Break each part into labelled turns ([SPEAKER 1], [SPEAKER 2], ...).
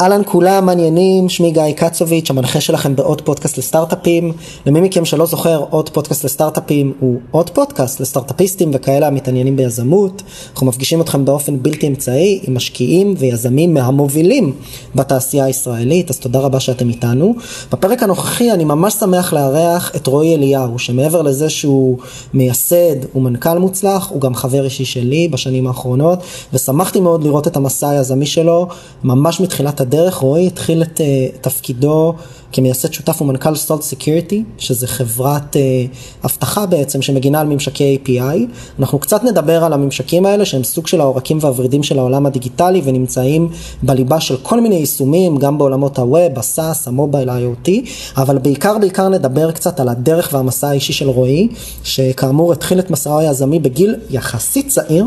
[SPEAKER 1] אהלן כולם מעניינים, שמי גיא קצוביץ', המנחה שלכם בעוד פודקאסט לסטארט-אפים. למי מכם שלא זוכר, עוד פודקאסט לסטארט-אפים הוא עוד פודקאסט לסטארט-אפיסטים וכאלה המתעניינים ביזמות. אנחנו מפגישים אתכם באופן בלתי אמצעי עם משקיעים ויזמים מהמובילים בתעשייה הישראלית, אז תודה רבה שאתם איתנו. בפרק הנוכחי אני ממש שמח לארח את רועי אליהו, שמעבר לזה שהוא מייסד ומנכ"ל מוצלח, הוא גם חבר אישי שלי בשנים האחרונות, ושמחתי מאוד לראות את המסע היזמי שלו, ממש מתחילת הדרך רועי התחיל את uh, תפקידו כמייסד שותף ומנכ"ל Salt Security, שזה חברת uh, אבטחה בעצם שמגינה על ממשקי API. אנחנו קצת נדבר על הממשקים האלה שהם סוג של העורקים והוורידים של העולם הדיגיטלי ונמצאים בליבה של כל מיני יישומים, גם בעולמות ה web, ה SaaS, ה mobile, ה-IoT, אבל בעיקר בעיקר נדבר קצת על הדרך והמסע האישי של רועי, שכאמור התחיל את מסעו היזמי בגיל יחסית צעיר,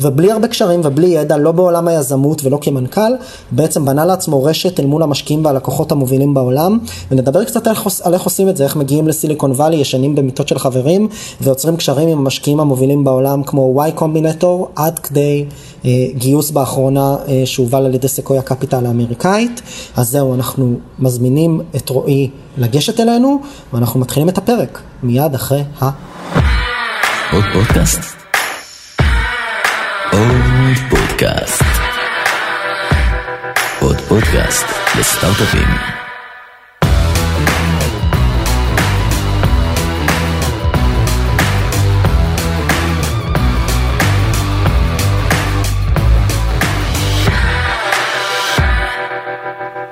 [SPEAKER 1] ובלי הרבה קשרים ובלי ידע, לא בעולם היזמות ולא כמנכ"ל, בעצם בנה לעצמו רשת אל מול המשקיעים והלקוחות המובילים בעולם, ונדבר קצת על, על איך עושים את זה, איך מגיעים לסיליקון וואלי, ישנים במיטות של חברים, ויוצרים קשרים עם המשקיעים המובילים בעולם כמו Y קומבינטור, עד כדי אה, גיוס באחרונה אה, שהובל על ידי סקויה קפיטל האמריקאית. אז זהו, אנחנו מזמינים את רועי לגשת אלינו, ואנחנו מתחילים את הפרק מיד אחרי ה...
[SPEAKER 2] עוד פודקאסט? עוד פודקאסט. עוד פודקאסט לסטארט-אפים.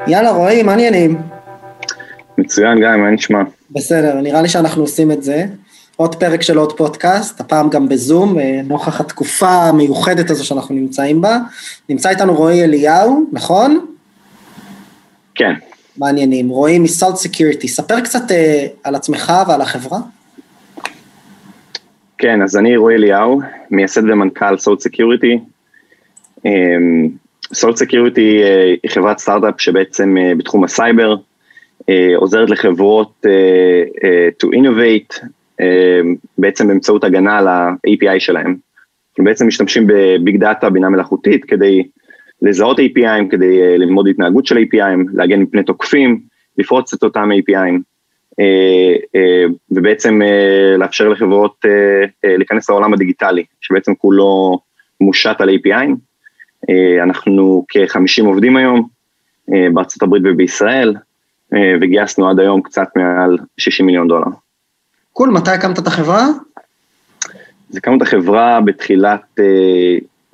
[SPEAKER 1] יאללה רועי, מה העניינים?
[SPEAKER 3] מצוין גיא, מה נשמע?
[SPEAKER 1] בסדר, נראה לי שאנחנו עושים את זה. עוד פרק של עוד פודקאסט, הפעם גם בזום, אה, נוכח התקופה המיוחדת הזו שאנחנו נמצאים בה. נמצא איתנו רועי אליהו, נכון?
[SPEAKER 3] כן.
[SPEAKER 1] מעניינים. רועי מ Salt Security, ספר קצת אה, על עצמך ועל החברה.
[SPEAKER 3] כן, אז אני רועי אליהו, מייסד ומנכ"ל Salt Security. Salt Security היא חברת סטארט-אפ שבעצם אה, בתחום הסייבר, עוזרת לחברות to innovate, בעצם באמצעות הגנה על ה-API שלהם. הם בעצם משתמשים ב big data, בינה מלאכותית, כדי לזהות API'ים, כדי uh, ללמוד התנהגות של API'ים, להגן מפני תוקפים, לפרוץ את אותם API'ים, uh, ובעצם לאפשר לחברות להיכנס לעולם הדיגיטלי, שבעצם כולו מושת על API'ים. אנחנו כ-50 עובדים היום, בארצות הברית ובישראל, וגייסנו עד היום קצת מעל 60 מיליון דולר.
[SPEAKER 1] קול, מתי הקמת את החברה?
[SPEAKER 3] אז הקמנו את החברה בתחילת, אה,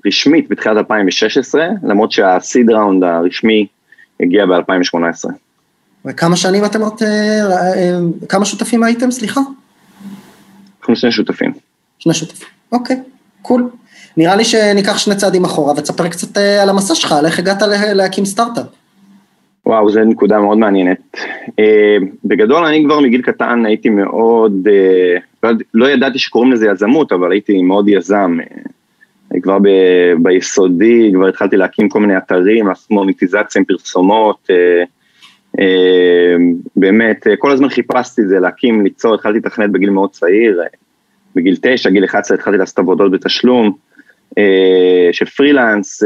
[SPEAKER 3] רשמית בתחילת 2016, למרות שהסיד ראונד הרשמי הגיע ב-2018.
[SPEAKER 1] וכמה שנים אתם עוד, אה, אה, כמה שותפים הייתם, סליחה?
[SPEAKER 3] אנחנו שני שותפים.
[SPEAKER 1] שני שותפים, אוקיי, קול. נראה לי שניקח שני צעדים אחורה ותספר קצת על המסע שלך, על איך הגעת להקים סטארט-אפ.
[SPEAKER 3] וואו, זו נקודה מאוד מעניינת. Uh, בגדול, אני כבר מגיל קטן הייתי מאוד, uh, לא, ידעתי שקוראים לזה יזמות, אבל הייתי מאוד יזם. Uh, כבר ב, ביסודי, כבר התחלתי להקים כל מיני אתרים, לעשות מוניטיזציה עם פרסומות. Uh, uh, באמת, uh, כל הזמן חיפשתי את זה, להקים, ליצור, התחלתי לתכנת בגיל מאוד צעיר. Uh, בגיל 9, גיל 11 התחלתי לעשות עבודות בתשלום. של פרילנס,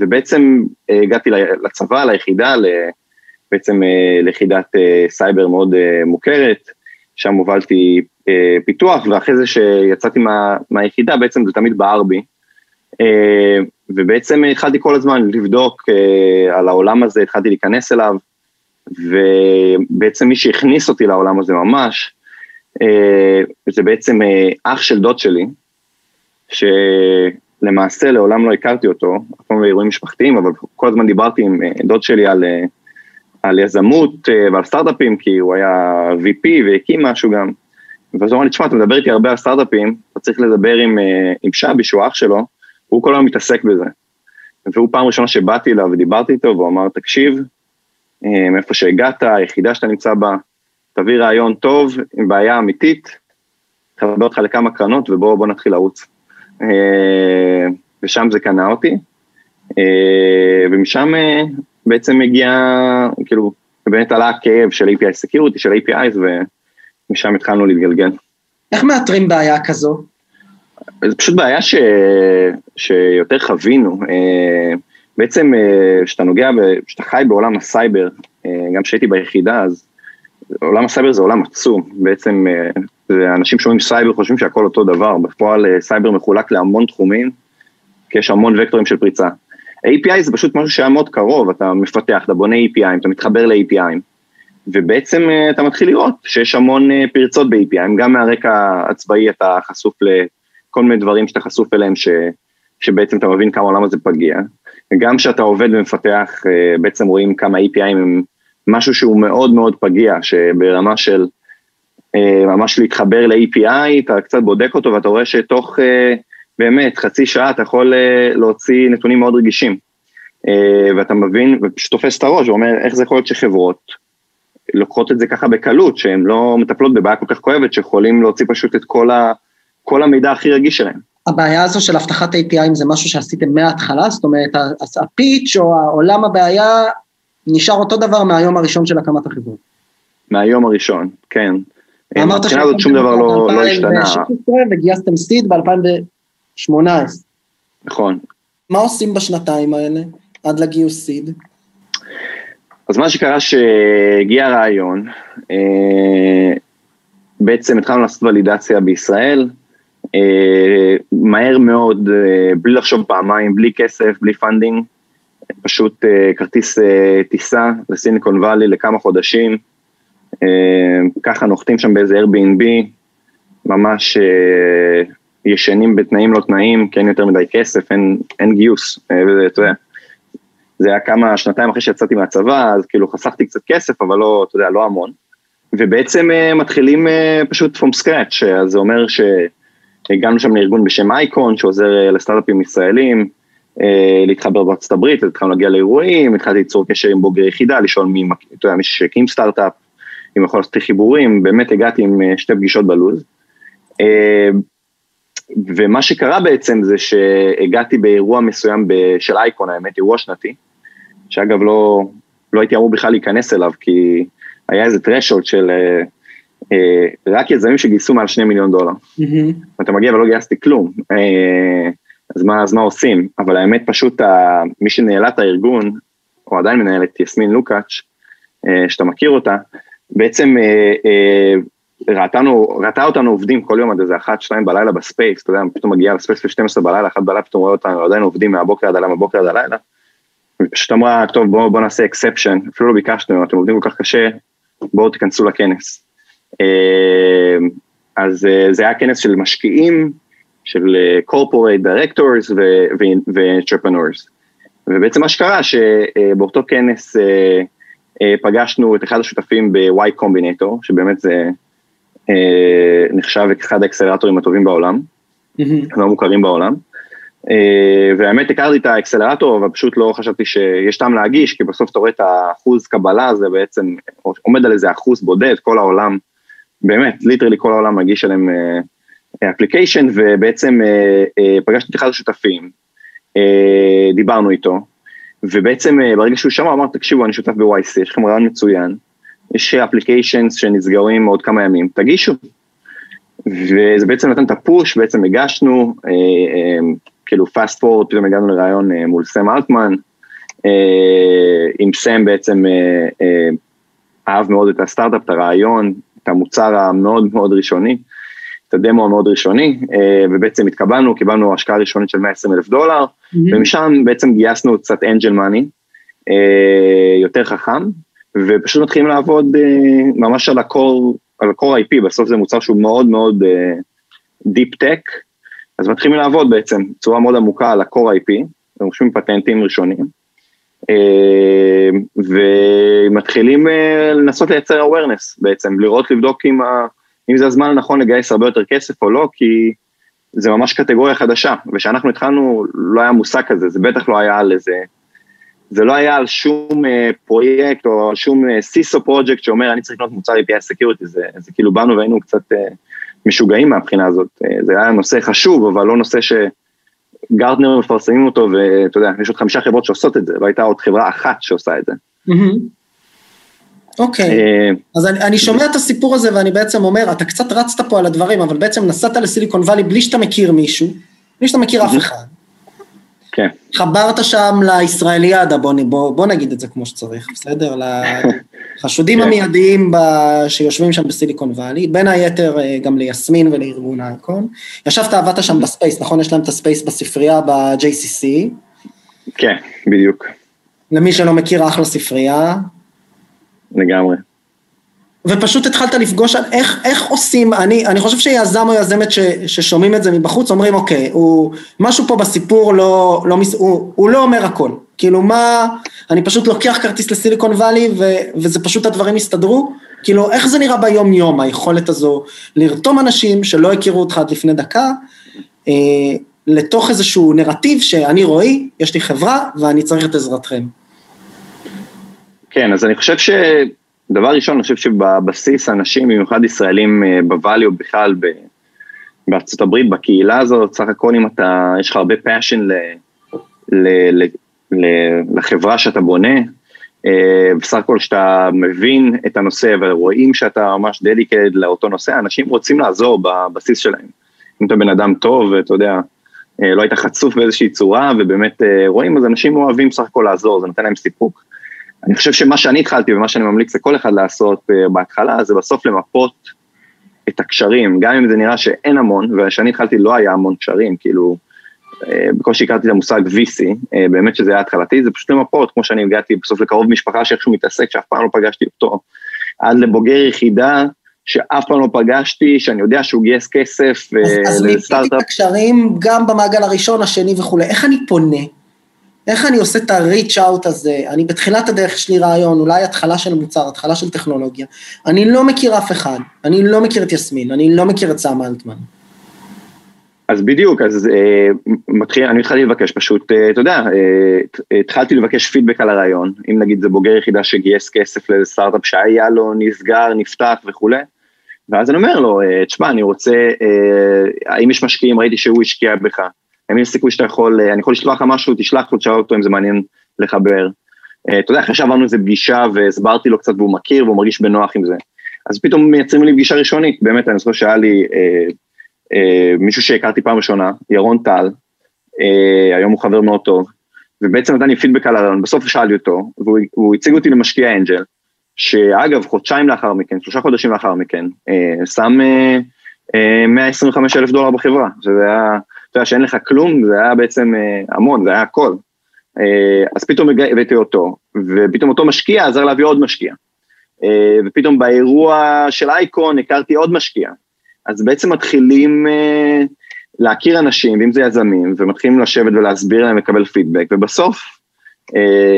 [SPEAKER 3] ובעצם הגעתי לצבא, ליחידה, בעצם ליחידת סייבר מאוד מוכרת, שם הובלתי פיתוח, ואחרי זה שיצאתי מה, מהיחידה, בעצם זה תמיד בער בי. ובעצם התחלתי כל הזמן לבדוק על העולם הזה, התחלתי להיכנס אליו, ובעצם מי שהכניס אותי לעולם הזה ממש, זה בעצם אח של דוד שלי, ש... למעשה לעולם לא הכרתי אותו, אף פעם באירועים משפחתיים, אבל כל הזמן דיברתי עם דוד שלי על, על יזמות ועל סטארט-אפים, כי הוא היה VP והקים משהו גם. ואז הוא אמר לי, תשמע, אתה מדבר איתי הרבה על סטארט-אפים, אתה צריך לדבר עם, עם שבי, שהוא אח שלו, הוא כל היום מתעסק בזה. והוא פעם ראשונה שבאתי אליו ודיברתי איתו, והוא אמר, תקשיב, מאיפה שהגעת, היחידה שאתה נמצא בה, תביא רעיון טוב, עם בעיה אמיתית, תחבר אותך לכמה קרנות ובואו נתחיל לרוץ. ושם זה קנה אותי, ומשם בעצם הגיע, כאילו, באמת עלה הכאב של API Security, של APIs, ומשם התחלנו להתגלגל.
[SPEAKER 1] איך מאתרים בעיה כזו?
[SPEAKER 3] זו פשוט בעיה ש... שיותר חווינו. בעצם כשאתה נוגע, כשאתה חי בעולם הסייבר, גם כשהייתי ביחידה, אז עולם הסייבר זה עולם עצום, בעצם אנשים שומעים סייבר חושבים שהכל אותו דבר, בפועל סייבר מחולק להמון תחומים, כי יש המון וקטורים של פריצה. API זה פשוט משהו שהיה מאוד קרוב, אתה מפתח, אתה בונה API, אתה מתחבר ל-API, ובעצם אה, אתה מתחיל לראות שיש המון אה, פרצות ב-API, גם מהרקע הצבאי אתה חשוף לכל מיני דברים שאתה חשוף אליהם, ש, שבעצם אתה מבין כמה העולם הזה פגיע, וגם כשאתה עובד ומפתח, אה, בעצם רואים כמה API הם משהו שהוא מאוד מאוד פגיע, שברמה של ממש להתחבר ל-API, אתה קצת בודק אותו ואתה רואה שתוך באמת חצי שעה אתה יכול להוציא נתונים מאוד רגישים. ואתה מבין ופשוט תופס את הראש ואומר איך זה יכול להיות שחברות לוקחות את זה ככה בקלות, שהן לא מטפלות בבעיה כל כך כואבת, שיכולים להוציא פשוט את כל, ה, כל המידע הכי רגיש שלהם.
[SPEAKER 1] הבעיה הזו של אבטחת API זה משהו שעשיתם מההתחלה? זאת אומרת, הפיץ' או העולם הבעיה נשאר אותו דבר מהיום הראשון של הקמת החברה.
[SPEAKER 3] מהיום הראשון, כן.
[SPEAKER 1] אמרת
[SPEAKER 3] שאתם שום דבר לא, לא השתנה.
[SPEAKER 1] וגייסתם סיד ב-2018.
[SPEAKER 3] נכון.
[SPEAKER 1] מה עושים בשנתיים האלה, עד לגיוס seed?
[SPEAKER 3] אז מה שקרה שהגיע הרעיון, אה, בעצם התחלנו לעשות ולידציה בישראל, אה, מהר מאוד, אה, בלי לחשוב פעמיים, בלי כסף, בלי funding, פשוט כרטיס טיסה לסיליקון וואלי לכמה חודשים, ככה נוחתים שם באיזה Airbnb, ממש ישנים בתנאים לא תנאים, כי אין יותר מדי כסף, אין, אין גיוס, ואתה יודע. זה היה כמה, שנתיים אחרי שיצאתי מהצבא, אז כאילו חסכתי קצת כסף, אבל לא, אתה יודע, לא המון. ובעצם מתחילים פשוט from scratch, אז זה אומר שהגענו שם לארגון בשם אייקון, שעוזר לסטארט-אפים ישראלים, להתחבר בארצות הברית, התחלנו להגיע לאירועים, התחלתי ליצור קשר עם בוגרי יחידה, לשאול מי, אתה יודע, מי שהקים סטארט-אפ, אם יכול לעשות חיבורים, באמת הגעתי עם uh, שתי פגישות בלוז. Uh, ומה שקרה בעצם זה שהגעתי באירוע מסוים של אייקון, האמת, אירוע שנתי, שאגב לא, לא הייתי אמור בכלל להיכנס אליו, כי היה איזה threshold של אה, אה, רק יזמים שגייסו מעל שני מיליון דולר. Mm-hmm. ואתה מגיע ולא גייסתי כלום, אה, אז, מה, אז מה עושים? אבל האמת פשוט, ה, מי שניהלה את הארגון, או עדיין מנהל את יסמין לוקאץ', אה, שאתה מכיר אותה, בעצם אה, אה, ראתנו, ראתה אותנו עובדים כל יום עד איזה אחת, שתיים בלילה ב space, אתה יודע, פתאום מגיעה ל space ב-12 בלילה, אחת בלילה, פתאום רואה אותנו עדיין עובדים מהבוקר עד הלילה, מהבוקר עד הלילה, ופשוט אמרה, טוב בואו בוא נעשה exception, אפילו לא ביקשנו, אתם עובדים כל כך קשה, בואו תיכנסו לכנס. אה, אז זה היה כנס של משקיעים, של corporate directors ו-entrepreneurs. ובעצם מה שקרה, שבאותו כנס פגשנו את אחד השותפים ב-Y Combinator, שבאמת זה נחשב אחד האקסלרטורים הטובים בעולם, mm-hmm. מוכרים בעולם. אה, והאמת הכרתי את האקסלרטור, אבל פשוט לא חשבתי שיש טעם להגיש, כי בסוף אתה רואה את האחוז קבלה, זה בעצם עומד על איזה אחוז בודד, כל העולם, באמת, literally כל העולם מגיש אליהם application, ובעצם פגשתי את אחד השותפים, דיברנו איתו, ובעצם uh, ברגע שהוא שמע, אמר, תקשיבו, אני שותף ב-YC, יש לכם רעיון מצוין, יש applications שנסגרים עוד כמה ימים, תגישו. וזה בעצם נתן את ה push, בעצם הגשנו, uh, uh, כאילו fast forward, פתאום הגענו לראיון אה, מול סם אלטמן, אה, עם סם בעצם אה, אהב מאוד את הסטארט-אפ, את הרעיון, את המוצר המאוד מאוד ראשוני, את הדמו המאוד ראשוני, ובעצם התקבלנו, קיבלנו השקעה ראשונית של 120 אלף דולר, mm-hmm. ומשם בעצם גייסנו קצת angel money, יותר חכם, ופשוט מתחילים לעבוד ממש על ה-core, על ה-core IP, בסוף זה מוצר שהוא מאוד מאוד deep tech, אז מתחילים לעבוד בעצם בצורה מאוד עמוקה על ה-core IP, ורושמים פטנטים ראשונים, אה, ומתחילים אה, לנסות לייצר awareness בעצם, לראות, לבדוק אם, אם זה הזמן הנכון לגייס הרבה יותר כסף או לא, כי זה ממש קטגוריה חדשה, וכשאנחנו התחלנו לא היה מושג כזה, זה בטח לא היה על איזה, זה לא היה על שום uh, פרויקט או על שום סיסו uh, פרויקט שאומר אני צריך לקנות מוצר API Security, זה, זה כאילו באנו והיינו קצת uh, משוגעים מהבחינה הזאת. אה, זה היה נושא חשוב, אבל לא נושא שגרטנר מפרסמים אותו, ואתה יודע, יש עוד חמישה חברות שעושות את זה, והייתה עוד חברה אחת שעושה את זה.
[SPEAKER 1] אוקיי, אה, אז אני שומע את הסיפור הזה ואני בעצם אומר, אתה קצת רצת פה על הדברים, אבל בעצם נסעת לסיליקון וואלי בלי שאתה מכיר מישהו, בלי שאתה מכיר אף אחד.
[SPEAKER 3] כן.
[SPEAKER 1] חברת שם לישראליאדה, בוא, בוא, בוא נגיד את זה כמו שצריך, בסדר? לחשודים
[SPEAKER 3] כן.
[SPEAKER 1] המיידיים ב, שיושבים שם בסיליקון וואלי, בין היתר אה, גם ליסמין ולארגון אייקון. ישבת, עבדת שם ב space, נכון? יש להם את ה space בספרייה ב-JCC.
[SPEAKER 3] כן, בדיוק,
[SPEAKER 1] למי שלא מכיר, אחלה ספרייה.
[SPEAKER 3] לגמרי.
[SPEAKER 1] ופשוט התחלת לפגוש איך, איך עושים, אני, אני חושב שיזם או יזמת ש, ששומעים את זה מבחוץ אומרים אוקיי, הוא, משהו פה בסיפור לא, לא, מס- הוא, הוא לא אומר הכל, כאילו מה, אני פשוט לוקח כרטיס לסיליקון וואלי וזה פשוט הדברים יסתדרו, כאילו איך זה נראה ביום יום היכולת הזו לרתום אנשים שלא הכירו אותך עד לפני דקה, אה, לתוך איזשהו נרטיב שאני רועי, יש לי חברה ואני צריך את עזרתכם.
[SPEAKER 3] כן, אז אני חושב שדבר ראשון, אני חושב שבבסיס אנשים, במיוחד ישראלים אה, בוואלי או בכלל ב- בארצות הברית, בקהילה הזאת, סך הכל אם אתה, יש לך הרבה passion ל, ל, ל, ל, לחברה שאתה בונה, אה, בסך הכל שאתה מבין את הנושא ורואים שאתה ממש דדיקד לאותו נושא, אנשים רוצים לעזור בבסיס שלהם. אם אתה בן אדם טוב, ואתה יודע, אה, לא היית חצוף באיזושהי צורה, ובאמת רואים, אז אנשים אוהבים בסך הכל לעזור, זה נותן להם סיפוק. אני חושב שמה שאני התחלתי ומה שאני ממליץ לכל אחד לעשות אה, בהתחלה, זה בסוף למפות את הקשרים, גם אם זה נראה שאין המון, וכשאני התחלתי לא היה המון קשרים, כאילו, אה, בקושי הכרתי את המושג VC, אה, באמת שזה היה התחלתי, זה פשוט למפות, כמו שאני הגעתי בסוף לקרוב משפחה שאיכשהו מתעסק, שאף פעם לא פגשתי אותו, עד לבוגר יחידה, שאף פעם לא פגשתי, שאני יודע שהוא גייס כסף
[SPEAKER 1] אז, אז מיפיתי את
[SPEAKER 3] לסטארט-אפ.
[SPEAKER 1] הקשרים גם במעגל הראשון, השני וכולי. איך אני פונה? איך אני עושה את ה-reach out הזה? אני בתחילת הדרך יש לי רעיון, אולי התחלה של מוצר, התחלה של טכנולוגיה. אני לא מכיר אף אחד, אני לא מכיר את יסמין, אני לא מכיר את סם אלטמן.
[SPEAKER 3] אז בדיוק, אז אה, מתחיל, אני התחלתי לבקש פשוט, אה, אתה יודע, אה, התחלתי לבקש פידבק על הרעיון, אם נגיד זה בוגר יחידה שגייס כסף לסטארט-אפ שהיה לו, נסגר, נפתח וכולי, ואז אני אומר לו, אה, תשמע, אני רוצה, אה, האם יש משקיעים, ראיתי שהוא השקיע בך, האם יש סיכוי שאתה יכול, אה, אני יכול לשלוח לך משהו, תשלח אותו, תשאל אותו אם זה מעניין לחבר. אה, אתה יודע, אחרי שעברנו איזה פגישה והסברתי לו קצת והוא מכיר והוא מרגיש בנוח עם זה, אז פתאום מייצרים לי פגישה ראשונית, באמת, אני זוכר שהיה לי, אה, אה, מישהו שהכרתי פעם ראשונה, ירון טל, אה, היום הוא חבר מאוד טוב, ובעצם נתן לי פידבק על הרעיון, בסוף שאלתי אותו, והוא הציג אותי למשקיע אנג'ל, שאגב, חודשיים לאחר מכן, שלושה חודשים לאחר מכן, אה, שם אה, אה, 125 אלף דולר בחברה, שזה היה, אתה יודע שאין לך כלום, זה היה בעצם אה, המון, זה היה הכל. אה, אז פתאום הבאתי אותו, ופתאום אותו משקיע עזר להביא עוד משקיע. אה, ופתאום באירוע של אייקון הכרתי עוד משקיע. אז בעצם מתחילים להכיר אנשים, ואם זה יזמים, ומתחילים לשבת ולהסביר להם, לקבל פידבק, ובסוף,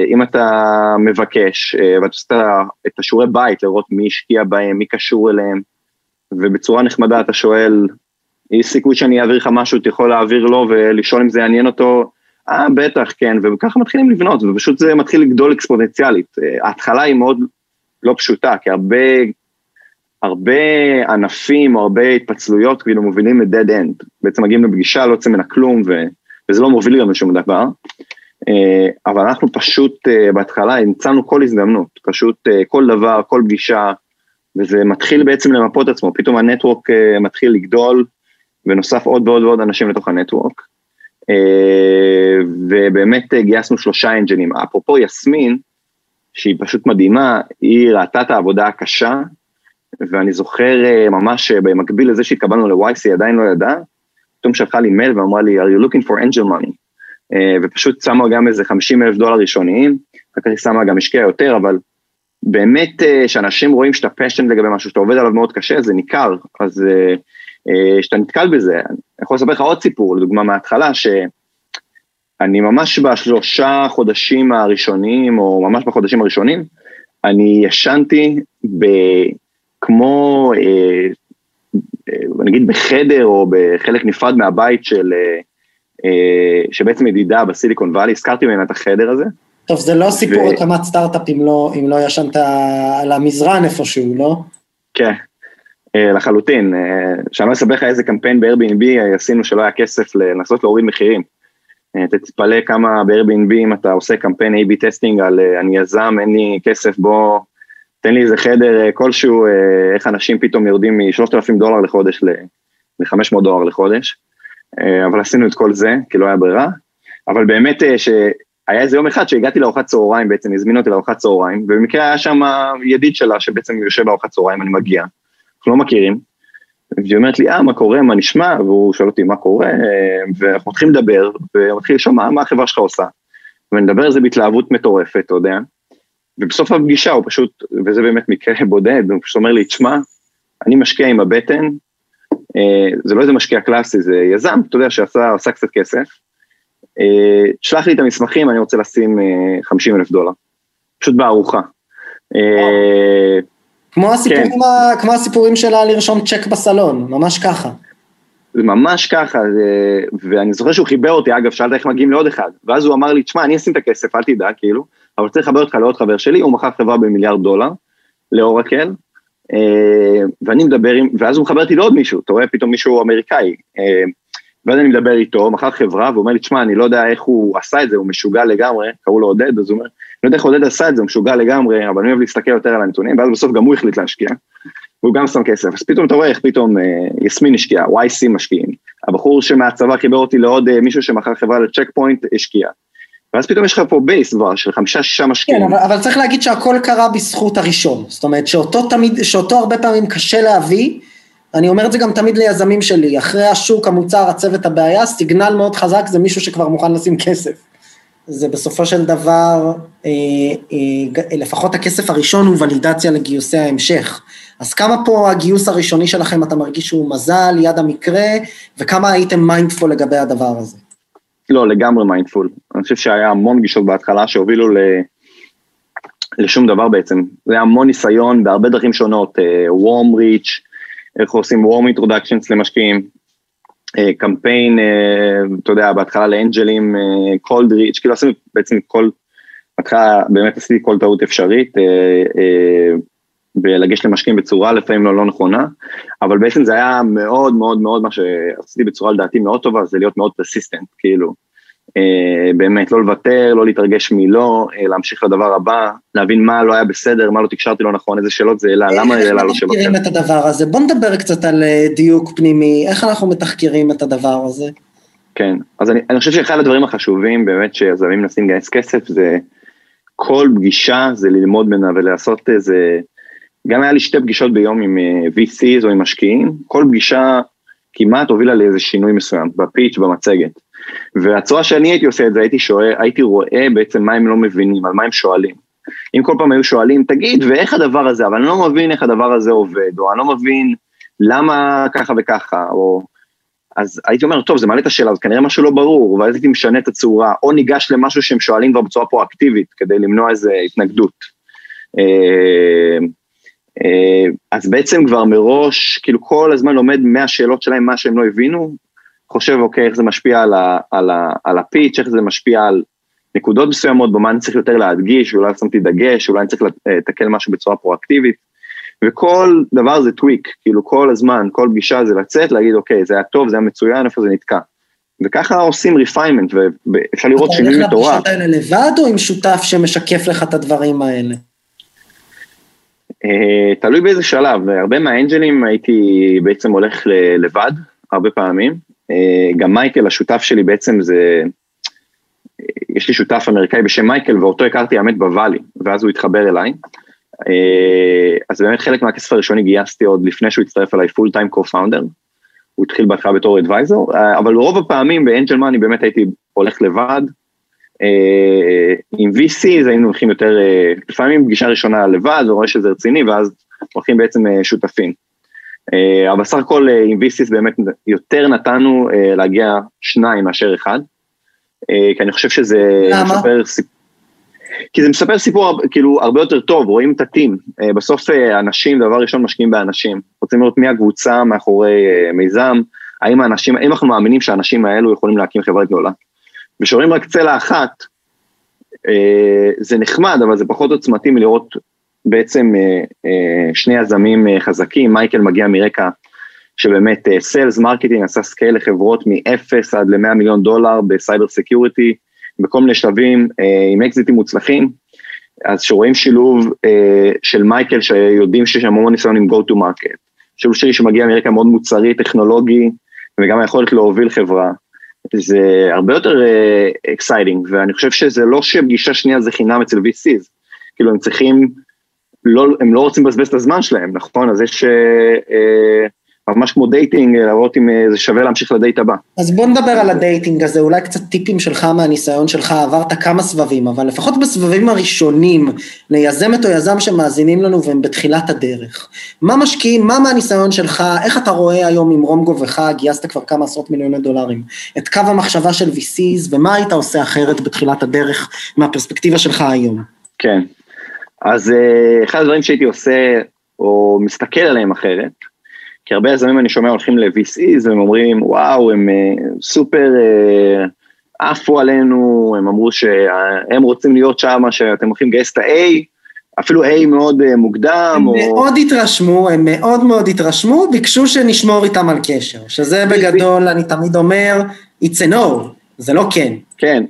[SPEAKER 3] אם אתה מבקש, ואתה עושה את השיעורי בית, לראות מי השקיע בהם, מי קשור אליהם, ובצורה נחמדה אתה שואל, יש סיכוי שאני אעביר לך משהו, אתה יכול להעביר לו ולשאול אם זה יעניין אותו, אה, בטח, כן, וככה מתחילים לבנות, ופשוט זה מתחיל לגדול אקספוננציאלית. אה, ההתחלה היא מאוד לא פשוטה, כי הרבה, הרבה ענפים או הרבה התפצלויות כאילו מובילים ל-dead end. בעצם מגיעים לפגישה, לא יוצא ממנה כלום, ו, וזה לא מוביל גם לשום דבר. אה, אבל אנחנו פשוט אה, בהתחלה המצאנו כל הזדמנות, פשוט כל דבר, כל פגישה, וזה מתחיל בעצם למפות עצמו, פתאום הנטוורק מתחיל לגדול, ונוסף עוד ועוד ועוד אנשים לתוך הנטוורק. אה, ובאמת גייסנו שלושה אנג'לים. אפרופו יסמין, שהיא פשוט מדהימה, היא ראתה את העבודה הקשה, ואני זוכר אה, ממש אה, במקביל לזה שהתקבלנו ל-YC, היא עדיין לא ידעה, פתאום שלחה לי מייל ואמרה לי, are you looking for angel money? ופשוט שמה גם איזה 50 אלף דולר ראשוניים, אחר כך היא שמה גם השקיעה יותר, אבל באמת שאנשים רואים שאתה פשן לגבי משהו, שאתה עובד עליו מאוד קשה, זה ניכר, אז שאתה נתקל בזה, אני יכול לספר לך עוד סיפור, לדוגמה מההתחלה, שאני ממש בשלושה חודשים הראשונים, או ממש בחודשים הראשונים, אני ישנתי ב... כמו, אה, אה, נגיד בחדר או בחלק נפרד מהבית של, אה, אה, שבעצם ידידה בסיליקון וואלי, שכרתי ממנה את החדר הזה.
[SPEAKER 1] טוב, זה לא סיפור
[SPEAKER 3] ו-
[SPEAKER 1] הקמת סטארט-אפ אם לא, אם לא ישנת על המזרן איפשהו, לא?
[SPEAKER 3] כן, אה, לחלוטין. אה, שאני לא אספר לך איזה קמפיין ב-Airbnb עשינו שלא היה כסף לנסות להוריד מחירים. אה, תתפלא כמה ב-Airbnb אם אתה עושה קמפיין A-B testing על אה, אני יזם, אין לי כסף, בוא, תן לי איזה חדר אה, כלשהו, אה, איך אנשים פתאום יורדים מ-3,000 דולר לחודש ל-500 דולר לחודש. אה, אבל עשינו את כל זה, כי לא היה ברירה. אבל באמת אה, שהיה איזה יום אחד שהגעתי לארוחת צהריים בעצם, הזמינו אותי לארוחת צהריים, ובמקרה היה שם ידיד שלה שבעצם יושב בארוחת צהריים, אני מגיע, אנחנו לא מכירים, והיא אומרת לי, אה, מה קורה, מה נשמע, והוא שואל אותי מה קורה, אה, ואנחנו מתחילים לדבר, ומתחיל לשאול מה, מה החברה שלך עושה, ונדבר על זה בהתלהבות מטורפת, אתה יודע, ובסוף הפגישה הוא פשוט, וזה באמת מקרה בודד, הוא פשוט אומר לי, תשמע, אני משקיע עם הבטן, אה, זה לא איזה משקיע קלאסי, זה יזם, אתה יודע, שעשה קצת כסף, אה, תשלח לי את המסמכים, אני רוצה לשים 50 אלף דולר, פשוט בארוחה.
[SPEAKER 1] כמו הסיפורים, כן. ה... כמו הסיפורים שלה לרשום צ'ק בסלון, ממש ככה.
[SPEAKER 3] זה ממש ככה, זה... ואני זוכר שהוא חיבר אותי, אגב, שאלת איך מגיעים לעוד אחד, ואז הוא אמר לי, תשמע, אני אשים את הכסף, אל תדאג, כאילו, אבל צריך לחבר אותך לעוד חבר שלי, הוא מכר חברה במיליארד דולר, לאורקל, אה, ואני מדבר עם, ואז הוא מחבר אותי לעוד מישהו, אתה רואה פתאום מישהו אמריקאי, אה, ואז אני מדבר איתו, מכר חברה, והוא אומר לי, תשמע, אני לא יודע איך הוא עשה את זה, הוא משוגע לגמרי, קראו לו עודד, אז הוא אומר, לא יודע איך עודד עשה את זה, הוא משוגע לגמרי, אבל אני אוהב להסתכל יותר על הנתונים, ואז בסוף גם הוא החליט להשקיע, והוא גם שם כסף, אז פתאום אתה רואה איך פתאום אה, יסמין השקיע, YC משקיעים, הבחור שמהצבא חיבר אותי לעוד אה, מישהו שמכר חברה לצ'ק פוינט, השקיע. ואז פתאום יש לך פה בייס כבר של חמישה שישה משקיעים.
[SPEAKER 1] כן, אבל, אבל צריך להגיד שהכל קרה בזכות הראשון, זאת אומרת שאותו תמיד, שאותו הרבה פעמים קשה להביא, אני אומר את זה גם תמיד ליזמים שלי, אחרי השוק, המוצר, הצוות, הבעיה, סיגנל מאוד חזק זה מישהו שכבר מוכן לשים כסף. זה בסופו של דבר, אה, אה, לפחות הכסף הראשון הוא ולידציה לגיוסי ההמשך. אז כמה פה הגיוס הראשוני שלכם אתה מרגיש שהוא מזל, יד המקרה, וכמה הייתם mindful לגבי הדבר הזה?
[SPEAKER 3] לא, לגמרי mindful. אני חושב שהיה המון גישות בהתחלה שהובילו ל... לשום דבר בעצם. זה היה המון ניסיון בהרבה דרכים שונות, warm uh, reach, איך עושים warm introductions למשקיעים, אה, קמפיין, אה, אתה יודע, בהתחלה לאנג'לים, cold אה, reach, כאילו עשינו בעצם כל, בהתחלה באמת עשיתי כל טעות אפשרית, בלגשת למשקיעים בצורה לפעמים לא, לא נכונה, אבל בעצם זה היה מאוד מאוד מאוד מה שעשיתי בצורה לדעתי מאוד טובה, זה להיות מאוד פרסיסטנט, כאילו. אה, באמת, לא לוותר, לא להתרגש מלא, אה, להמשיך לדבר הבא, להבין מה לא היה בסדר, מה לא תקשרתי לא נכון, איזה שאלות זה העלה, למה העלה לא
[SPEAKER 1] שבחר. איך מתחקרים את הדבר הזה? בוא נדבר קצת על אה, דיוק פנימי, איך אנחנו מתחקרים את הדבר הזה?
[SPEAKER 3] כן, אז אני, אני חושב שאחד הדברים החשובים באמת שיזמים מנסים לגייס כסף זה כל פגישה זה ללמוד ממנה ולעשות איזה, גם היה לי שתי פגישות ביום עם VCs או עם משקיעים, כל פגישה כמעט הובילה לאיזה שינוי מסוים, בפיץ', במצגת. והצורה שאני הייתי עושה את זה, הייתי שואל, הייתי רואה בעצם מה הם לא מבינים, על מה הם שואלים. אם כל פעם היו שואלים, תגיד, ואיך הדבר הזה, אבל אני לא מבין איך הדבר הזה עובד, או אני לא מבין למה ככה וככה, או... אז הייתי אומר, טוב, זה מעלה את השאלה, אז כנראה משהו לא ברור, ואז הייתי משנה את הצורה, או ניגש למשהו שהם שואלים כבר בצורה פרואקטיבית, כדי למנוע איזו התנגדות. אה, אה, אז בעצם כבר מראש, כאילו כל הזמן לומד מהשאלות שלהם, מה שהם לא הבינו, חושב, אוקיי, איך זה משפיע על, ה, על, ה, על ה pitch, איך זה משפיע על נקודות מסוימות, במה אני צריך יותר להדגיש, אולי שמתי דגש, אולי אני צריך לתקן משהו בצורה פרואקטיבית. וכל דבר זה tweak, כאילו כל הזמן, כל פגישה זה לצאת, להגיד, אוקיי, זה היה טוב, זה היה מצוין, איפה זה נתקע. וככה עושים refinement, ואפשר לראות שינוי מטורף. אתה
[SPEAKER 1] הולך לפגישות האלה לבד, או עם שותף שמשקף לך את הדברים האלה?
[SPEAKER 3] Uh, תלוי באיזה שלב, הרבה מהאנג'לים הייתי בעצם הולך לבד, הרבה פעמים, אה, גם מייקל, השותף שלי בעצם זה, יש לי שותף אמריקאי בשם מייקל, ואותו הכרתי האמת ב Valley, ואז הוא התחבר אליי. אה, אז באמת חלק מהכסף הראשוני גייסתי עוד לפני שהוא הצטרף אליי full time co-founder. הוא התחיל בהתחלה בתור advisor, אה, אבל רוב הפעמים ב angel money באמת הייתי הולך לבד. עם VC היינו הולכים יותר, לפעמים פגישה ראשונה לבד, ורואה שזה רציני, ואז הולכים בעצם שותפים. אה, אבל בסך הכל אה, עם VCs באמת יותר נתנו אה, להגיע שניים מאשר אחד, כי אני חושב שזה
[SPEAKER 1] למה? מספר
[SPEAKER 3] סיפור, כי זה מספר סיפור כאילו הרבה יותר טוב, רואים את הטים, בסוף אנשים דבר ראשון משקיעים באנשים, רוצים לראות מי הקבוצה מאחורי מיזם, האם האנשים, האם אנחנו מאמינים שהאנשים האלו יכולים להקים חברה גדולה. וכשרואים רק צלע אחת, זה נחמד, אבל זה פחות עוצמתי מלראות בעצם אה, אה, שני יזמים אה, חזקים, מייקל מגיע מרקע שבאמת sales marketing עשה scale לחברות מ-0 עד ל-100 מיליון דולר ב cyber security, בכל מיני שלבים עם אקזיטים מוצלחים, אז שרואים שילוב של מייקל שיודעים שיש המון ניסיון עם go to market, שילוב שלי שמגיע מרקע מאוד מוצרי, טכנולוגי, וגם היכולת להוביל חברה, זה הרבה יותר exciting, uh, ואני חושב שזה לא שפגישה שנייה זה חינם אצל VCs, כאילו הם צריכים, לא, הם לא רוצים לבזבז את הזמן שלהם, נכון? אז יש... Uh, ממש כמו dating, לראות אם זה שווה להמשיך לדייט הבא.
[SPEAKER 1] אז בוא נדבר על ה dating הזה, אולי קצת טיפים שלך מהניסיון שלך, עברת כמה סבבים, אבל לפחות בסבבים הראשונים, ליזמת או יזם שמאזינים לנו והם בתחילת הדרך. מה משקיעים, מה מהניסיון שלך, איך אתה רואה היום עם רום גובך, גייסת כבר כמה עשרות מיליוני דולרים, את קו המחשבה של VCs, ומה היית עושה אחרת בתחילת הדרך מהפרספקטיבה שלך היום?
[SPEAKER 3] כן, אז אה, אחד הדברים שהייתי עושה, או מסתכל עליהם אחרת, כי הרבה יזמים אני שומע הולכים ל-VCs והם אומרים וואו הם uh, סופר uh, עפו עלינו, הם אמרו שהם רוצים להיות שם, שאתם הולכים לגייס את ה-A, אפילו A מאוד מוקדם.
[SPEAKER 1] הם או... מאוד התרשמו, הם מאוד מאוד התרשמו, ביקשו שנשמור איתם על קשר, שזה בגדול, אני תמיד אומר, it's a no, זה לא כן.
[SPEAKER 3] כן,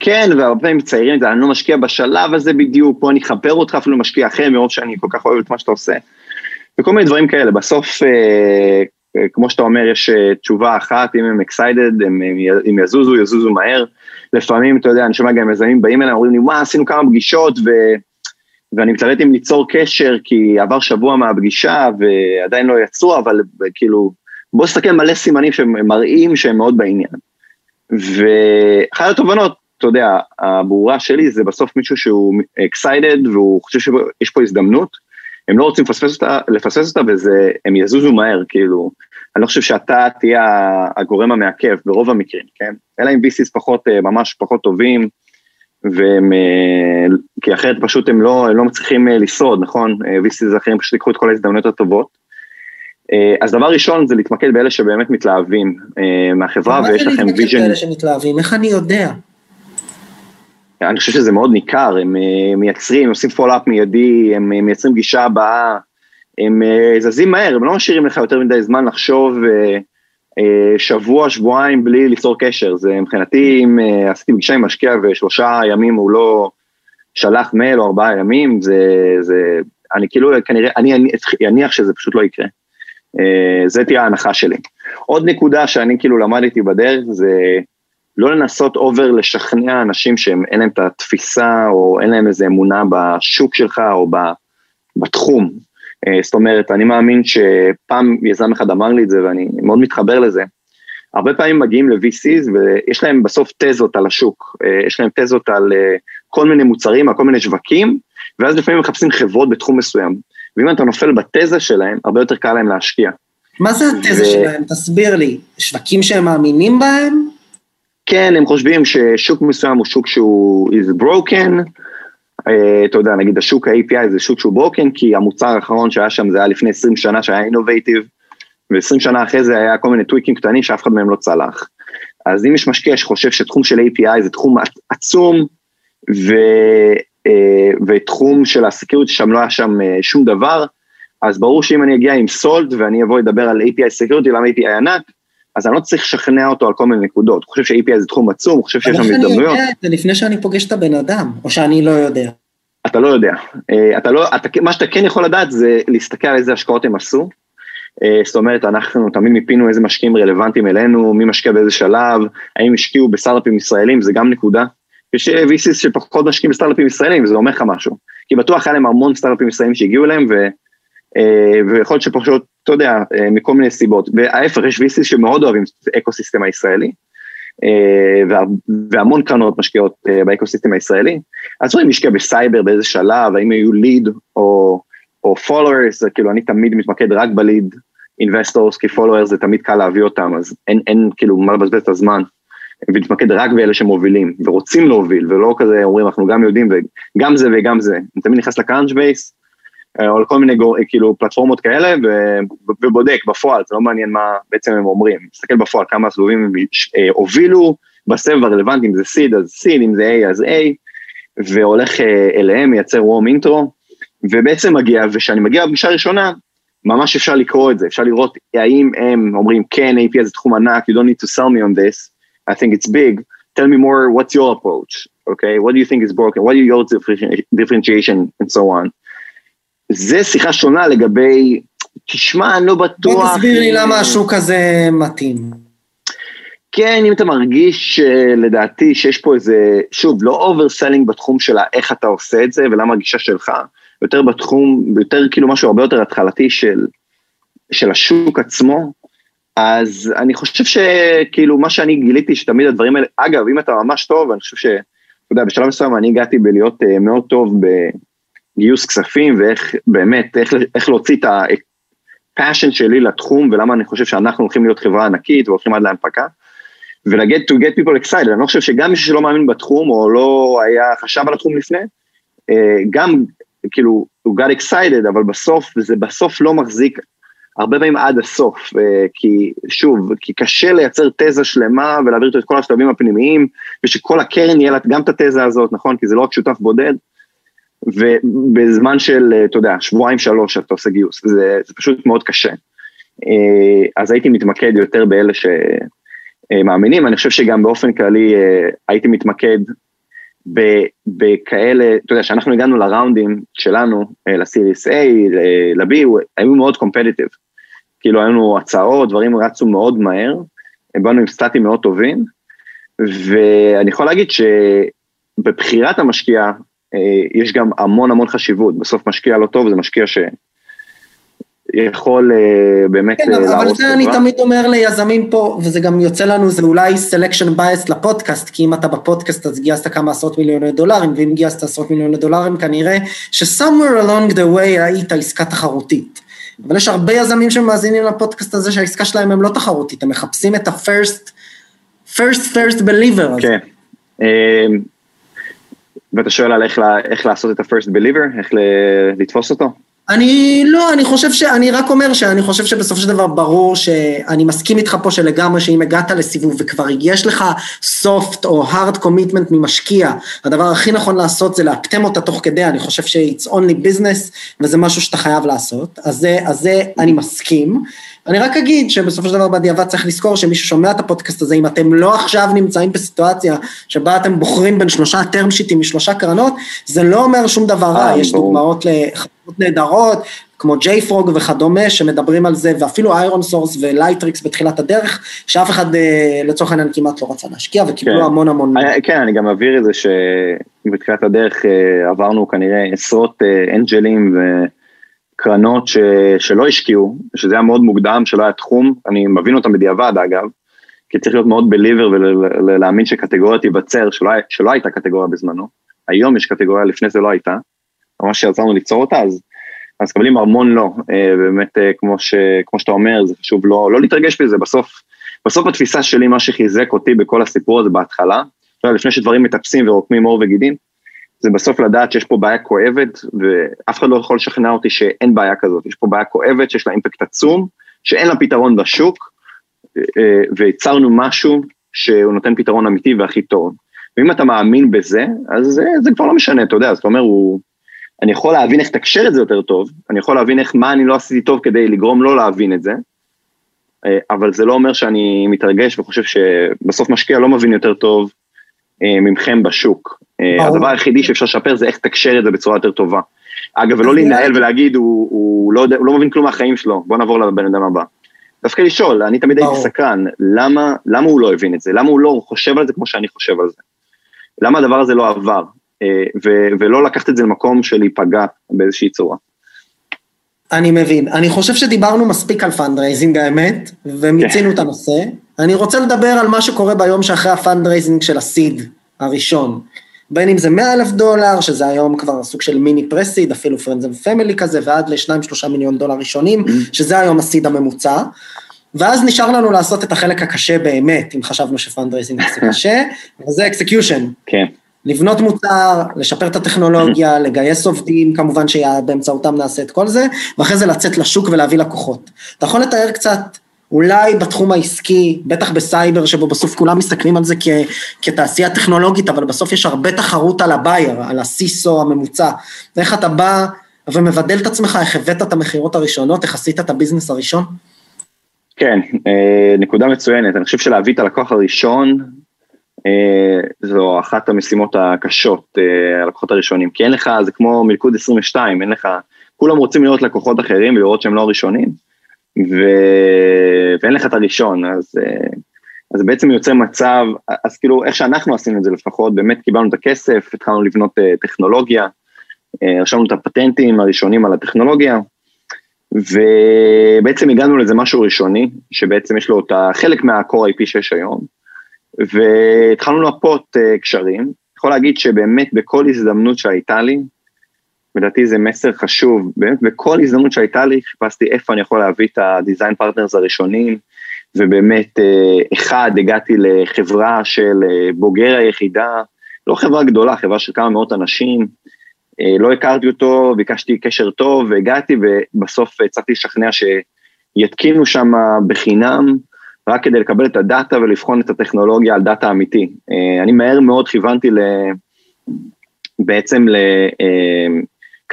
[SPEAKER 3] כן, והרבה פעמים צעירים, אני לא משקיע בשלב הזה בדיוק, פה אני אחבר אותך, אפילו משקיע אחר מרוב שאני כל כך אוהב את מה שאתה עושה. וכל מיני דברים כאלה, בסוף, אה, אה, כמו שאתה אומר, יש אה, תשובה אחת, אם הם excited, הם, הם יזוזו, יזוזו מהר. לפעמים, אתה יודע, אני שומע גם יזמים באים אליי, אומרים לי, מה, עשינו כמה פגישות, ו... ואני מתלבט אם ליצור קשר, כי עבר שבוע מהפגישה ועדיין לא יצאו, אבל כאילו, בוא נסתכל מלא סימנים שמראים שהם מאוד בעניין. ואחת התובנות, אתה יודע, הברורה שלי זה בסוף מישהו שהוא excited והוא חושב שיש פה הזדמנות, הם לא רוצים לפספס אותה, לפספס אותה וזה, הם יזוזו מהר, כאילו, אני לא חושב שאתה תהיה הגורם המעכב ברוב המקרים, כן? אלא אם VCs פחות, אה, ממש פחות טובים, והם, אה, כי אחרת פשוט הם לא, הם לא מצליחים אה, לשרוד, נכון? VCs אחרים פשוט ייקחו את כל ההזדמנויות הטובות. אז דבר ראשון זה להתמקד באלה שבאמת מתלהבים מהחברה ויש לכם vision. מה זה להתמקד
[SPEAKER 1] באלה שמתלהבים? איך אני יודע?
[SPEAKER 3] אני חושב שזה מאוד ניכר, הם אה, מייצרים, עושים follow up מיידי, הם אה, מייצרים גישה הבאה, הם אה, זזים מהר, הם לא משאירים לך יותר מדי זמן לחשוב שבוע, שבועיים בלי ליצור קשר, זה מבחינתי, אם עשיתי פגישה עם משקיע ושלושה ימים הוא לא שלח מייל או ארבעה ימים, זה, זה, אני כאילו כנראה, אני אניח שזה פשוט לא יקרה. זה תהיה ההנחה שלי. עוד נקודה שאני כאילו למדתי בדרך זה לא לנסות אובר לשכנע אנשים שהם אין להם את התפיסה או אין להם איזה אמונה בשוק שלך או בתחום. אה, זאת אומרת, אני מאמין שפעם יזם אחד אמר לי את זה ואני מאוד מתחבר לזה. הרבה פעמים מגיעים ל-VCs ויש להם בסוף תזות על השוק, אה, יש להם תזות על אה, כל מיני מוצרים, על כל מיני שווקים, ואז לפעמים מחפשים חברות בתחום מסוים. ואם אתה נופל בתזה שלהם, הרבה יותר קל להם להשקיע.
[SPEAKER 1] מה זה התזה ו... שלהם? תסביר לי. שווקים שהם מאמינים בהם?
[SPEAKER 3] כן, הם חושבים ששוק מסוים הוא שוק שהוא is broken, uh, אתה יודע, נגיד השוק ה-API זה שוק שהוא broken, כי המוצר האחרון שהיה שם זה היה לפני 20 שנה שהיה אינובייטיב, ו-20 שנה אחרי זה היה כל מיני טוויקים קטנים שאף אחד מהם לא צלח. אז אם יש משקיע שחושב שתחום של API זה תחום עצום, ו, uh, ותחום של הסקיורטי שם לא היה שם uh, שום דבר, אז ברור שאם אני אגיע עם סולד ואני אבוא לדבר על API סקיורטי, למה API ענק, אז אני לא צריך לשכנע אותו על כל מיני נקודות. הוא חושב ש-API זה תחום עצום, הוא חושב שיש שם הזדמנויות.
[SPEAKER 1] זה לפני שאני פוגש את הבן אדם, או שאני לא יודע?
[SPEAKER 3] אתה לא יודע. אה, אתה לא, אתה, מה שאתה כן יכול לדעת זה להסתכל על איזה השקעות הם עשו. אה, זאת אומרת, אנחנו תמיד מיפינו איזה משקיעים רלוונטיים אלינו, מי משקיע באיזה שלב, האם השקיעו בסטארט-אפים ישראלים, זה גם נקודה. יש VCs שפחות משקיעים בסטארט-אפים ישראלים, וזה אומר לך משהו. כי בטוח היה להם המון סטארט-אפים ישראלים שהגיעו אליהם, ו, אה, ויכול להיות שפשוט אתה יודע, אה, מכל מיני סיבות. וההפך, יש VCs שמאוד אוהבים את ה ecosystem הישראלי, אה, והמון קרנות משקיעות אה, ב ecosystem הישראלי. אז רואים משקיע בסייבר באיזה שלב, האם היו lead או, או followers, כאילו אני תמיד מתמקד רק ב lead investors, כי followers זה תמיד קל להביא אותם, אז אין, אין כאילו מה לבזבז את הזמן. ולהתמקד רק באלה שמובילים, ורוצים להוביל, ולא כזה אומרים אנחנו גם יודעים וגם זה וגם זה. אני תמיד נכנס לקראנץ' בייס, אה, או לכל מיני גור, כאילו פלטפורמות כאלה, ו, ובודק בפועל, זה לא מעניין מה בעצם הם אומרים, מסתכל בפועל כמה סבובים הם אה, הובילו בסבב הרלוונטי, אם זה סיד אז סיד, אם זה A אז A, והולך אה, אליהם, מייצר וורם אינטרו, ובעצם מגיע, וכשאני מגיע בפגישה הראשונה, ממש אפשר לקרוא את זה, אפשר לראות האם הם אומרים כן, AP זה תחום ענק, you don't need to sell me on this, I think it's big, tell me more, what's your approach, okay, what do you think is broken, what are your differentiation? and so on. זה שיחה שונה לגבי, תשמע, אני לא בטוח...
[SPEAKER 1] בוא תסביר לי למה השוק הזה מתאים.
[SPEAKER 3] כן, אם אתה מרגיש אה, לדעתי שיש פה איזה, שוב, לא overselling בתחום של איך אתה עושה את זה ולמה הגישה שלך, יותר בתחום, יותר כאילו משהו הרבה יותר התחלתי של, של השוק עצמו, אז אני חושב שכאילו מה שאני גיליתי שתמיד הדברים האלה, אגב, אם אתה ממש טוב, אני חושב ש... אתה יודע, בשלב מסוים אני הגעתי בלהיות uh, מאוד טוב בגיוס כספים ואיך באמת, איך, איך להוציא את הפאשן שלי לתחום ולמה אני חושב שאנחנו הולכים להיות חברה ענקית והולכים עד להנפקה. ולגט to get people excited, אני לא חושב שגם מישהו שלא מאמין בתחום או לא היה חשב על התחום לפני, אה, גם כאילו הוא got excited, אבל בסוף, זה בסוף לא מחזיק הרבה פעמים עד הסוף, אה, כי שוב, כי קשה לייצר תזה שלמה ולהעביר את כל השלבים הפנימיים, ושכל הקרן יהיה לה גם את התזה הזאת, נכון? כי זה לא רק שותף בודד, ובזמן של, אה, אתה יודע, שבועיים שלוש אתה עושה גיוס, זה, זה פשוט מאוד קשה. אז הייתי מתמקד יותר באלה שמאמינים, אני חושב שגם באופן כללי הייתי מתמקד בכאלה, אתה יודע, כשאנחנו הגענו לראונדים שלנו, אה, לסיריס A, ל-B, היו מאוד קומפטיטיב. כאילו, היו לנו הצעות, דברים רצו מאוד מהר, באנו עם סטטים מאוד טובים, ואני יכול להגיד שבבחירת המשקיע, אה, יש גם המון המון חשיבות, בסוף משקיע לא טוב זה משקיע ש... יכול uh, באמת
[SPEAKER 1] כן, להרוס חברה. אבל זה אני תמיד אומר ליזמים פה, וזה גם יוצא לנו, זה אולי selection bias לפודקאסט, כי אם אתה בפודקאסט אז גייסת כמה עשרות מיליוני דולרים, ואם גייסת עשרות מיליוני דולרים כנראה ש-somewhere along the way היית עסקה תחרותית. אבל יש הרבה יזמים שמאזינים לפודקאסט הזה שהעסקה שלהם הם לא תחרותית, הם מחפשים את ה-first, first first believer
[SPEAKER 3] כן. ואתה שואל על איך, איך לעשות את ה-first believer, איך לתפוס אותו?
[SPEAKER 1] אני לא, אני חושב ש... אני רק אומר שאני חושב שבסופו של דבר ברור שאני מסכים איתך פה שלגמרי שאם הגעת לסיבוב וכבר יש לך soft או hard commitment ממשקיע, הדבר הכי נכון לעשות זה לאפטם אותה תוך כדי, אני חושב ש-it's only business וזה משהו שאתה חייב לעשות, אז זה, אז זה אני מסכים. אני רק אגיד שבסופו של דבר בדיעבד צריך לזכור שמישהו שומע את הפודקאסט הזה, אם אתם לא עכשיו נמצאים בסיטואציה שבה אתם בוחרים בין שלושה term שיטים משלושה קרנות, זה לא אומר שום דבר רע, אה, יש דוגמאות לחברות נהדרות, כמו JFrog וכדומה, שמדברים על זה, ואפילו איירון סורס ולייטריקס בתחילת הדרך, שאף אחד אה, לצורך העניין כמעט לא רצה להשקיע, וקיבלו כן. המון המון...
[SPEAKER 3] אה, כן, אני גם אבהיר את זה שבתחילת הדרך עברנו כנראה עשרות אנג'לים ו... קרנות ש, שלא השקיעו, שזה היה מאוד מוקדם, שלא היה תחום, אני מבין אותם בדיעבד אגב, כי צריך להיות מאוד believer ולהאמין שקטגוריה תיווצר, שלא, שלא הייתה קטגוריה בזמנו, היום יש קטגוריה, לפני זה לא הייתה, ממש שעזרנו ליצור אותה, אז, אז קבלים המון לא, אה, באמת אה, כמו, ש, כמו שאתה אומר, זה חשוב לא, לא להתרגש בזה, בסוף, בסוף התפיסה שלי, מה שחיזק אותי בכל הסיפור הזה בהתחלה, לפני שדברים מטפסים ורוקמים עור וגידים, זה בסוף לדעת שיש פה בעיה כואבת, ואף אחד לא יכול לשכנע אותי שאין בעיה כזאת, יש פה בעיה כואבת שיש לה אימפקט עצום, שאין לה פתרון בשוק, אה, ויצרנו משהו שהוא נותן פתרון אמיתי והכי טוב. ואם אתה מאמין בזה, אז זה, זה כבר לא משנה, אתה יודע, אז אתה אומר, הוא, אני יכול להבין איך תקשר את זה יותר טוב, אני יכול להבין איך, מה אני לא עשיתי טוב כדי לגרום לא להבין את זה, אה, אבל זה לא אומר שאני מתרגש וחושב שבסוף משקיע לא מבין יותר טוב ממכם בשוק. אה, הדבר היחידי שאפשר לשפר זה איך תקשר את זה בצורה יותר טובה. אגב, ולא להנהל ולהגיד, הוא, הוא, לא, הוא לא מבין כלום מהחיים שלו, בוא נעבור לבן אדם הבא. דווקא לשאול, אני תמיד הייתי סקרן, למה, למה הוא לא הבין את זה? למה הוא לא חושב על זה כמו שאני חושב על זה? למה הדבר הזה לא עבר? אה, ו, ולא לקחת את זה למקום של להיפגע באיזושהי צורה.
[SPEAKER 1] אני מבין. אני חושב שדיברנו מספיק על fundraising האמת, ומיצינו את הנושא. אני רוצה לדבר על מה שקורה ביום שאחרי ה fundraising של ה seed הראשון. בין אם זה 100 אלף דולר, שזה היום כבר סוג של מיני pre-seed, אפילו friends ו family כזה, ועד ל-2-3 מיליון דולר ראשונים. שזה היום ה seed הממוצע. ואז נשאר לנו לעשות את החלק הקשה באמת, אם חשבנו ש fundraising זה קשה, וזה execution.
[SPEAKER 3] כן.
[SPEAKER 1] לבנות מוצר, לשפר את הטכנולוגיה, לגייס עובדים, כמובן שבאמצעותם נעשה את כל זה, ואחרי זה לצאת לשוק ולהביא לקוחות. אתה יכול לתאר קצת, אולי בתחום העסקי, בטח בסייבר, שבו בסוף כולם מסתכלים על זה כ, כתעשייה טכנולוגית, אבל בסוף יש הרבה תחרות על ה buyer, על ה CISO הממוצע. איך אתה בא ומבדל את עצמך, איך הבאת את המכירות הראשונות, איך עשית את הביזנס הראשון?
[SPEAKER 3] כן, אה, נקודה מצוינת. אני חושב שלהביא את הלקוח הראשון, אה, זו אחת המשימות הקשות, אה, הלקוחות הראשונים, כי אין לך, זה כמו מלכוד 22, אין לך, כולם רוצים לראות לקוחות אחרים ולראות שהם לא הראשונים, ו... ואין לך את הראשון, אז, אה, אז בעצם יוצר מצב, אז כאילו איך שאנחנו עשינו את זה לפחות, באמת קיבלנו את הכסף, התחלנו לבנות uh, טכנולוגיה, uh, רשמנו את הפטנטים הראשונים על הטכנולוגיה, ובעצם הגענו לזה משהו ראשוני, שבעצם יש לו את החלק מה-core IP שיש היום, והתחלנו לפות קשרים. יכול להגיד שבאמת בכל הזדמנות שהייתה לי, לדעתי זה מסר חשוב, באמת בכל הזדמנות שהייתה לי חיפשתי איפה אני יכול להביא את ה-design partners הראשונים, ובאמת אה, אחד הגעתי לחברה של אה, בוגר היחידה, לא חברה גדולה, חברה של כמה מאות אנשים, אה, לא הכרתי אותו, ביקשתי קשר טוב, והגעתי ובסוף הצלחתי לשכנע שיתקינו שם בחינם, רק כדי לקבל את ה data ולבחון את הטכנולוגיה על data אמיתי. אני מהר מאוד כיוונתי ל... בעצם ל...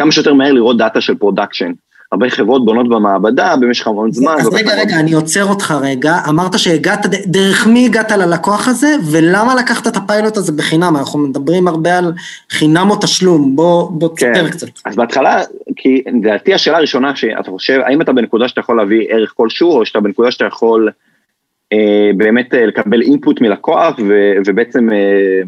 [SPEAKER 3] כמה שיותר מהר לראות data של production. הרבה חברות בונות במעבדה במשך המון זמן.
[SPEAKER 1] אז רגע, רגע, אני עוצר אותך רגע. אמרת שהגעת, דרך מי הגעת ללקוח הזה, ולמה לקחת את הפיילוט הזה בחינם? אנחנו מדברים הרבה על חינם או תשלום, בוא, בוא כן. תספר קצת.
[SPEAKER 3] אז בהתחלה, כי לדעתי השאלה הראשונה שאתה חושב, האם אתה בנקודה שאתה יכול להביא ערך כלשהו, או שאתה בנקודה שאתה יכול אה, באמת אה, לקבל אינפוט מלקוח, ו, ובעצם... אה,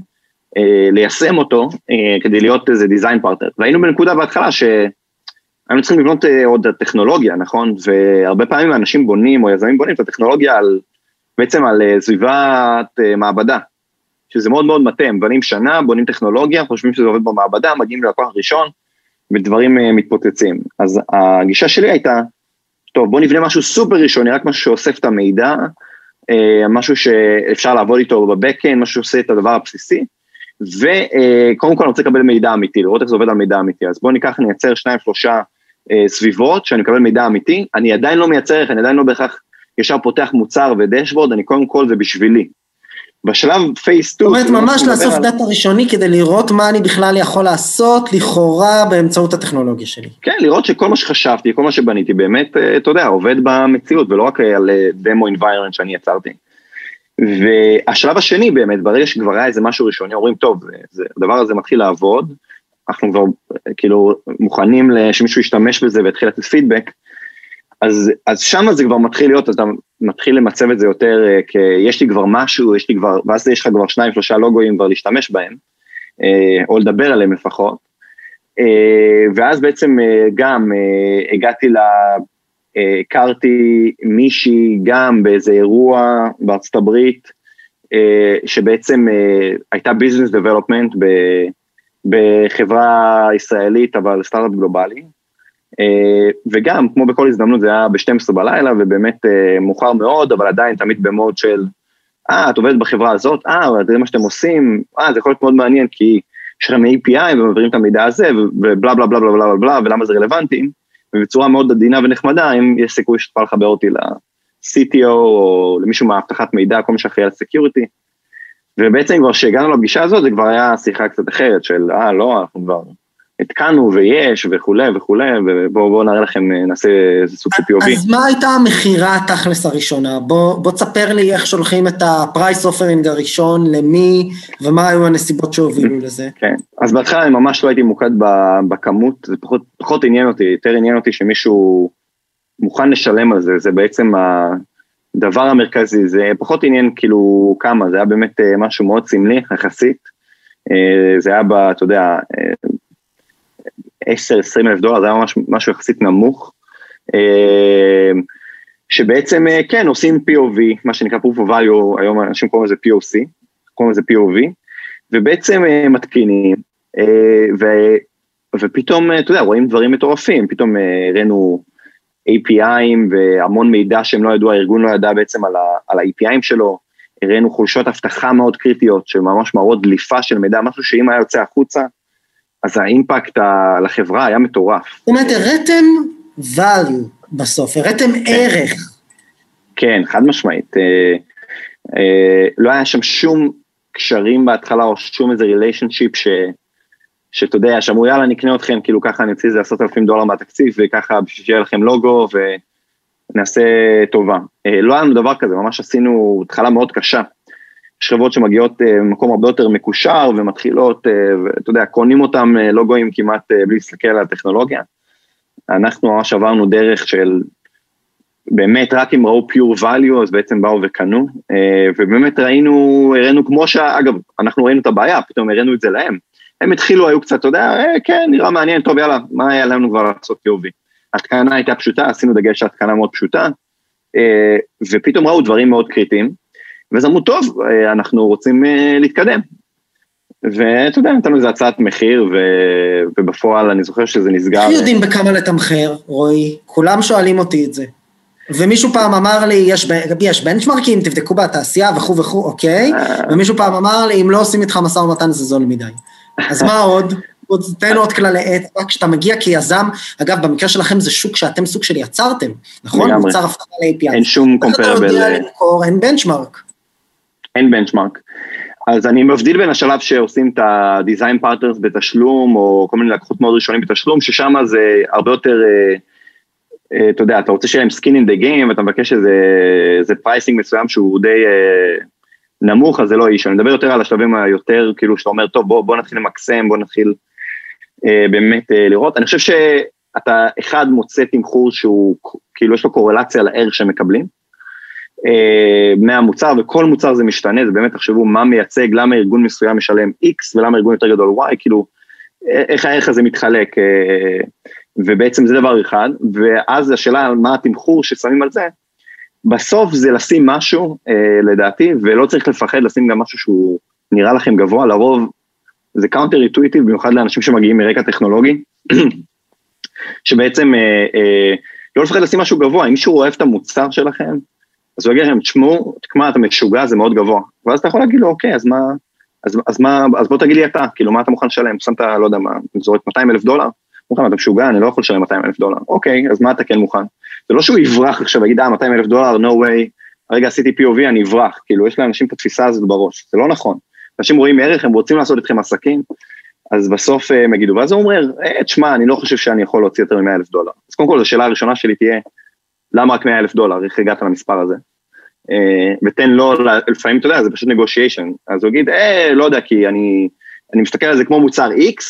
[SPEAKER 3] ליישם אותו אה, כדי להיות איזה דיזיין פרטנר. והיינו בנקודה בהתחלה שהיינו צריכים לבנות אה, עוד טכנולוגיה, נכון? והרבה פעמים אנשים בונים או יזמים בונים את הטכנולוגיה על, בעצם על סביבת מעבדה, שזה מאוד מאוד מטה, הם בונים שנה, בונים טכנולוגיה, חושבים שזה עובד במעבדה, מגיעים ללקוח ראשון, ודברים מתפוצצים. אז הגישה שלי הייתה, טוב, בוא נבנה משהו סופר ראשוני, רק משהו שאוסף את המידע, משהו שאפשר לעבוד איתו בבקאנד, משהו שעושה את הדבר הבסיסי, וקודם כל אני רוצה לקבל מידע אמיתי, לראות איך זה עובד על מידע אמיתי, אז בואו ניקח, נייצר שניים שלושה אה, סביבות, שאני מקבל מידע אמיתי, אני עדיין לא מייצר איך, אני עדיין לא בהכרח ישר פותח מוצר ודשבורד, אני קודם כל זה בשבילי. בשלב phase 2... זאת
[SPEAKER 1] אומרת, ממש לאסוף על... data ראשוני כדי לראות מה אני בכלל יכול לעשות, לכאורה, באמצעות הטכנולוגיה שלי.
[SPEAKER 3] כן, לראות שכל מה שחשבתי, כל מה שבניתי, באמת, אה, אתה יודע, עובד במציאות, ולא רק על דמו אה, environment שאני יצרתי. והשלב השני באמת, ברגע שכבר היה איזה משהו ראשוני, אומרים, טוב, זה, הדבר הזה מתחיל לעבוד, אנחנו כבר כאילו מוכנים שמישהו ישתמש בזה ויתחיל לתת פידבק, אז, אז שם זה כבר מתחיל להיות, אתה מתחיל למצב את זה יותר, אה, כי יש לי כבר משהו, יש לי כבר, ואז יש לך כבר שניים, שלושה לוגויים כבר להשתמש בהם, אה, או לדבר עליהם לפחות. אה, ואז בעצם גם הגעתי הכרתי מישהי גם באיזה אירוע בארצות הברית, אה, שבעצם אה, הייתה ביזנס דבלופמנט בחברה ישראלית, אבל סטארט-אפ גלובלי. אה, וגם, כמו בכל הזדמנות, זה היה ב-12 בלילה, ובאמת מאוחר מאוד, אבל עדיין תמיד במוד של, אה, את עובדת בחברה הזאת, אה, זה מה שאתם עושים, אה, זה יכול להיות מאוד מעניין, כי יש לכם API ומעבירים את המידע הזה, ובלה בלה בלה בלה בלה בלה, ולמה זה רלוונטי. ובצורה מאוד עדינה ונחמדה, אם יש סיכוי שתוכל לחבר אותי ל-CTO או למישהו מהאבטחת מידע, כל מי שאחראי על security. ובעצם כבר כשהגענו לפגישה הזאת, זה כבר היה שיחה קצת אחרת של, אה, לא, אנחנו כבר התקנו ויש וכולי וכולי, ובואו נראה לכם, נעשה איזה סוג של POV.
[SPEAKER 1] אז מה הייתה המכירה התכלס הראשונה? בוא, בוא תספר לי איך שולחים את ה price offering הראשון, למי, ומה היו הנסיבות שהובילו לזה.
[SPEAKER 3] כן, אז בהתחלה אני ממש לא הייתי מוקד בכמות, זה פחות, פחות עניין אותי, יותר עניין אותי שמישהו מוכן לשלם על זה, זה בעצם הדבר המרכזי, זה פחות עניין כאילו כמה, זה היה באמת אה, משהו מאוד סמלי יחסית. אה, זה היה, אתה יודע, אה, 10-20 אלף דולר, זה היה ממש משהו יחסית נמוך. אה, שבעצם אה, כן עושים POV, מה שנקרא proof of value, היום אנשים קוראים לזה POC, קוראים לזה POV, ובעצם אה, מתקינים, ו, ופתאום, אתה יודע, רואים דברים מטורפים, פתאום הראינו API'ים והמון מידע שהם לא ידעו, הארגון לא ידע בעצם על, ה, על ה-API'ים שלו, הראינו חולשות אבטחה מאוד קריטיות, שממש מראות דליפה של מידע, משהו שאם היה יוצא החוצה, אז האימפקט לחברה היה מטורף.
[SPEAKER 1] זאת אומרת, הראתם value בסוף, הראתם כן. ערך.
[SPEAKER 3] כן, חד משמעית. אה, אה, לא היה שם שום קשרים בהתחלה, או שום איזה ריליישנשיפ ש... שאתה יודע, שאמרו יאללה נקנה אתכם, כאילו ככה נוציא איזה עשרות אלפים דולר מהתקציב, וככה בשביל שיהיה לכם לוגו ונעשה טובה. אה, לא היה לנו דבר כזה, ממש עשינו התחלה מאוד קשה. יש חברות שמגיעות אה, במקום הרבה יותר מקושר ומתחילות, אה, ואתה יודע, קונים אותם אה, לוגויים כמעט בלי להסתכל על הטכנולוגיה. אנחנו ממש עברנו דרך של באמת רק אם ראו pure value אז בעצם באו וקנו, ובאמת ראינו, הראינו כמו ש... אגב, אנחנו ראינו את הבעיה, פתאום הראינו את זה להם. הם התחילו, היו קצת, אתה יודע, אה, כן, נראה מעניין, טוב, יאללה, מה היה לנו כבר לעשות POV? התקנה הייתה פשוטה, עשינו דגש על התקנה מאוד פשוטה, ופתאום ראו דברים מאוד קריטיים, ואז אמרו, טוב, אה, אנחנו רוצים אה, להתקדם. ואתה יודע, נתנו איזה הצעת מחיר, ו... ובפועל אני זוכר שזה נסגר.
[SPEAKER 1] איך יודעים בכמה לתמחר, רועי? כולם שואלים אותי את זה. ומישהו פעם אמר לי, יש, ב- יש בנצ'מרקים, תבדקו בתעשייה וכו' וכו', אוקיי? ומישהו פעם אמר לי, אם לא עושים איתך משא ומתן זה זול מדי. אז מה עוד? עוד תן עוד כללי אצבע, כשאתה מגיע כיזם, אגב, במקרה שלכם זה שוק שאתם סוג של יצרתם, נכון?
[SPEAKER 3] לגמרי.
[SPEAKER 1] מוצר אבטחה ל-API.
[SPEAKER 3] אין שום
[SPEAKER 1] איך אתה יודע. למכור, אין בנצ'מרק.
[SPEAKER 3] אין בנצ'מרק. אז אני מבדיל בין השלב שעושים את ה-design partners בתשלום, או כל מיני לקוחות מאוד ראשונים בתשלום, ששם זה הרבה יותר, אה, אה, אתה יודע, אתה רוצה שיהיה להם skin in the game, ואתה מבקש איזה, pricing מסוים שהוא די אה, נמוך, אז זה לא איש. אני מדבר יותר על השלבים היותר, כאילו, שאתה אומר, טוב, בוא, בוא נתחיל למקסם, בוא נתחיל באמת לראות. אני חושב שאתה, אחד, מוצא תמחור שהוא, כאילו, יש לו קורלציה לערך שהם מקבלים. אה, מהמוצר, וכל מוצר זה משתנה, זה באמת תחשבו מה מייצג, למה ארגון מסוים משלם X ולמה ארגון יותר גדול Y, כאילו, אה, איך הערך הזה מתחלק, אה, ובעצם זה דבר אחד, ואז השאלה על מה התמחור ששמים על זה, בסוף זה לשים משהו, אה, לדעתי, ולא צריך לפחד לשים גם משהו שהוא נראה לכם גבוה, לרוב זה counter intuitive, במיוחד לאנשים שמגיעים מרקע טכנולוגי, שבעצם אה, אה, לא לפחד לשים משהו גבוה, אם מישהו אוהב את המוצר שלכם, אז הוא יגיד לכם, תשמעו, תשמע, אתה משוגע, זה מאוד גבוה. ואז אתה יכול להגיד לו, אוקיי, אז מה, אז, אז מה, אז בוא תגיד לי אתה, כאילו, מה אתה מוכן לשלם? שמת, לא יודע מה, זורק 200 אלף דולר? מוכן, אתה משוגע, אני לא יכול לשלם 200 אלף דולר. אוקיי, אז מה אתה כן מוכן? זה לא שהוא יברח עכשיו ויגיד, אה, 200 אלף דולר, no way, הרגע עשיתי POV, אני אברח. כאילו, יש לאנשים את התפיסה הזאת בראש, זה לא נכון. אנשים רואים ערך, הם רוצים לעשות איתכם עסקים, אז בסוף אה, הם יגידו, ואז הוא אומר, אה, תשמע, אני לא חושב שאני יכול להוציא יותר מ-100 אלף דולר. אז קודם כל, השאלה הראשונה שלי תהיה, למה רק 100 אלף דולר? איך הגעת למספר הזה? אה, ותן לו, לפעמים, אתה יודע, זה פשוט negotiation. אז הוא יגיד, אה, לא יודע, כי אני, אני מסתכל על זה כמו מוצר X,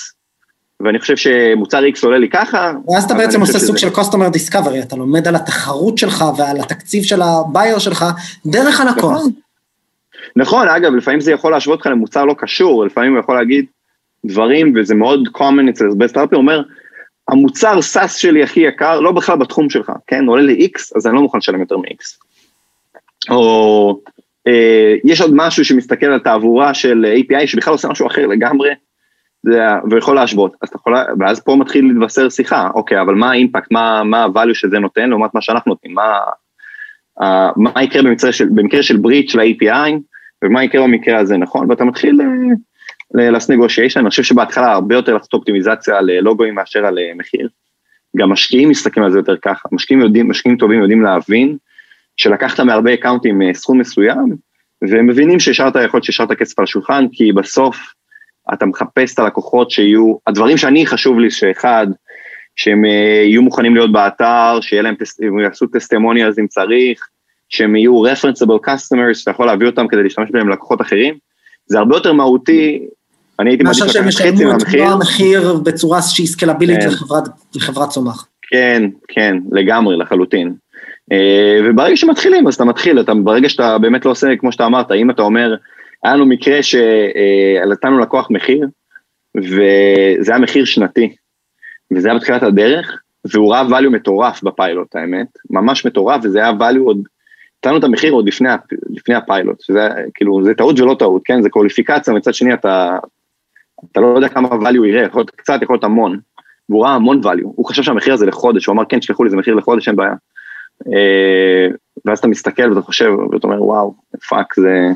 [SPEAKER 3] ואני חושב שמוצר X עולה לי ככה.
[SPEAKER 1] ואז אתה בעצם עושה סוג
[SPEAKER 3] שזה-
[SPEAKER 1] של customer discovery, אתה לומד על התחרות שלך ועל התקציב של ה buyer שלך דרך הלקוח.
[SPEAKER 3] נכון. נכון, אגב, לפעמים זה יכול להשוות אותך למוצר לא קשור, לפעמים הוא יכול להגיד דברים, וזה מאוד common אצל הרבה סטארט-אפים, הוא אומר, המוצר SaaS שלי הכי יקר, לא בכלל בתחום שלך, כן? עולה לי X, אז אני לא מוכן לשלם יותר מ-X. או אה, יש עוד משהו שמסתכל על תעבורה של API שבכלל עושה משהו אחר לגמרי, זה, ויכול להשוות, אז אתה יכול, ואז פה מתחיל להתבשר שיחה, אוקיי, אבל מה האימפקט, מה, מה ה-value שזה נותן לעומת מה שאנחנו נותנים, מה, ה- מה יקרה במקרה של, במקרה של בריץ' של ה-API, ומה יקרה במקרה הזה, נכון? ואתה מתחיל אה, ל- לעשות negotiation, אני חושב שבהתחלה הרבה יותר לעשות אופטימיזציה על אה, לוגוים מאשר על אה, מחיר. גם משקיעים מסתכלים על זה יותר ככה, משקיעים יודעים, משקיעים טובים יודעים להבין שלקחת מהרבה אקאונטים אה, סכום מסוים, והם מבינים שהשארת, יכול להיות שהשארת כסף על השולחן, כי בסוף אתה מחפש את הלקוחות שיהיו, הדברים שאני חשוב לי שאחד, שהם יהיו מוכנים להיות באתר, שיהיה להם, הם יעשו טסטימוניאלס אם צריך, שהם יהיו referenceable customers, שאתה יכול להביא אותם כדי להשתמש בהם ללקוחות אחרים, זה הרבה יותר מהותי, אני הייתי מעדיף
[SPEAKER 1] מאשר שהם
[SPEAKER 3] לקחת חצי
[SPEAKER 1] ישלמו את
[SPEAKER 3] מהמחיר,
[SPEAKER 1] מלוא המחיר בצורה שהיא סקלבילית
[SPEAKER 3] כן.
[SPEAKER 1] לחברת- לחברת צומח.
[SPEAKER 3] כן, כן, לגמרי, לחלוטין. אה, וברגע שמתחילים, אז אתה מתחיל, אתה, ברגע שאתה באמת לא עושה, כמו שאתה אמרת, אם אתה אומר, היה לנו מקרה שנתנו לקוח מחיר, וזה היה מחיר שנתי, וזה היה בתחילת הדרך, והוא ראה value מטורף בפיילוט, האמת, ממש מטורף, וזה היה value עוד, נתנו את המחיר עוד לפני, לפני הפיילוט, שזה כאילו, זה טעות ולא טעות, כן, זה קוליפיקציה, מצד שני אתה, אתה לא יודע כמה value הוא יראה, יכול להיות קצת, יכול להיות המון, והוא ראה המון value, הוא חשב שהמחיר הזה לחודש, הוא אמר כן, תשלחו לי, זה מחיר לחודש, אין בעיה. אה, ואז אתה מסתכל ואתה חושב, ואתה אומר, וואו, fuck, זה,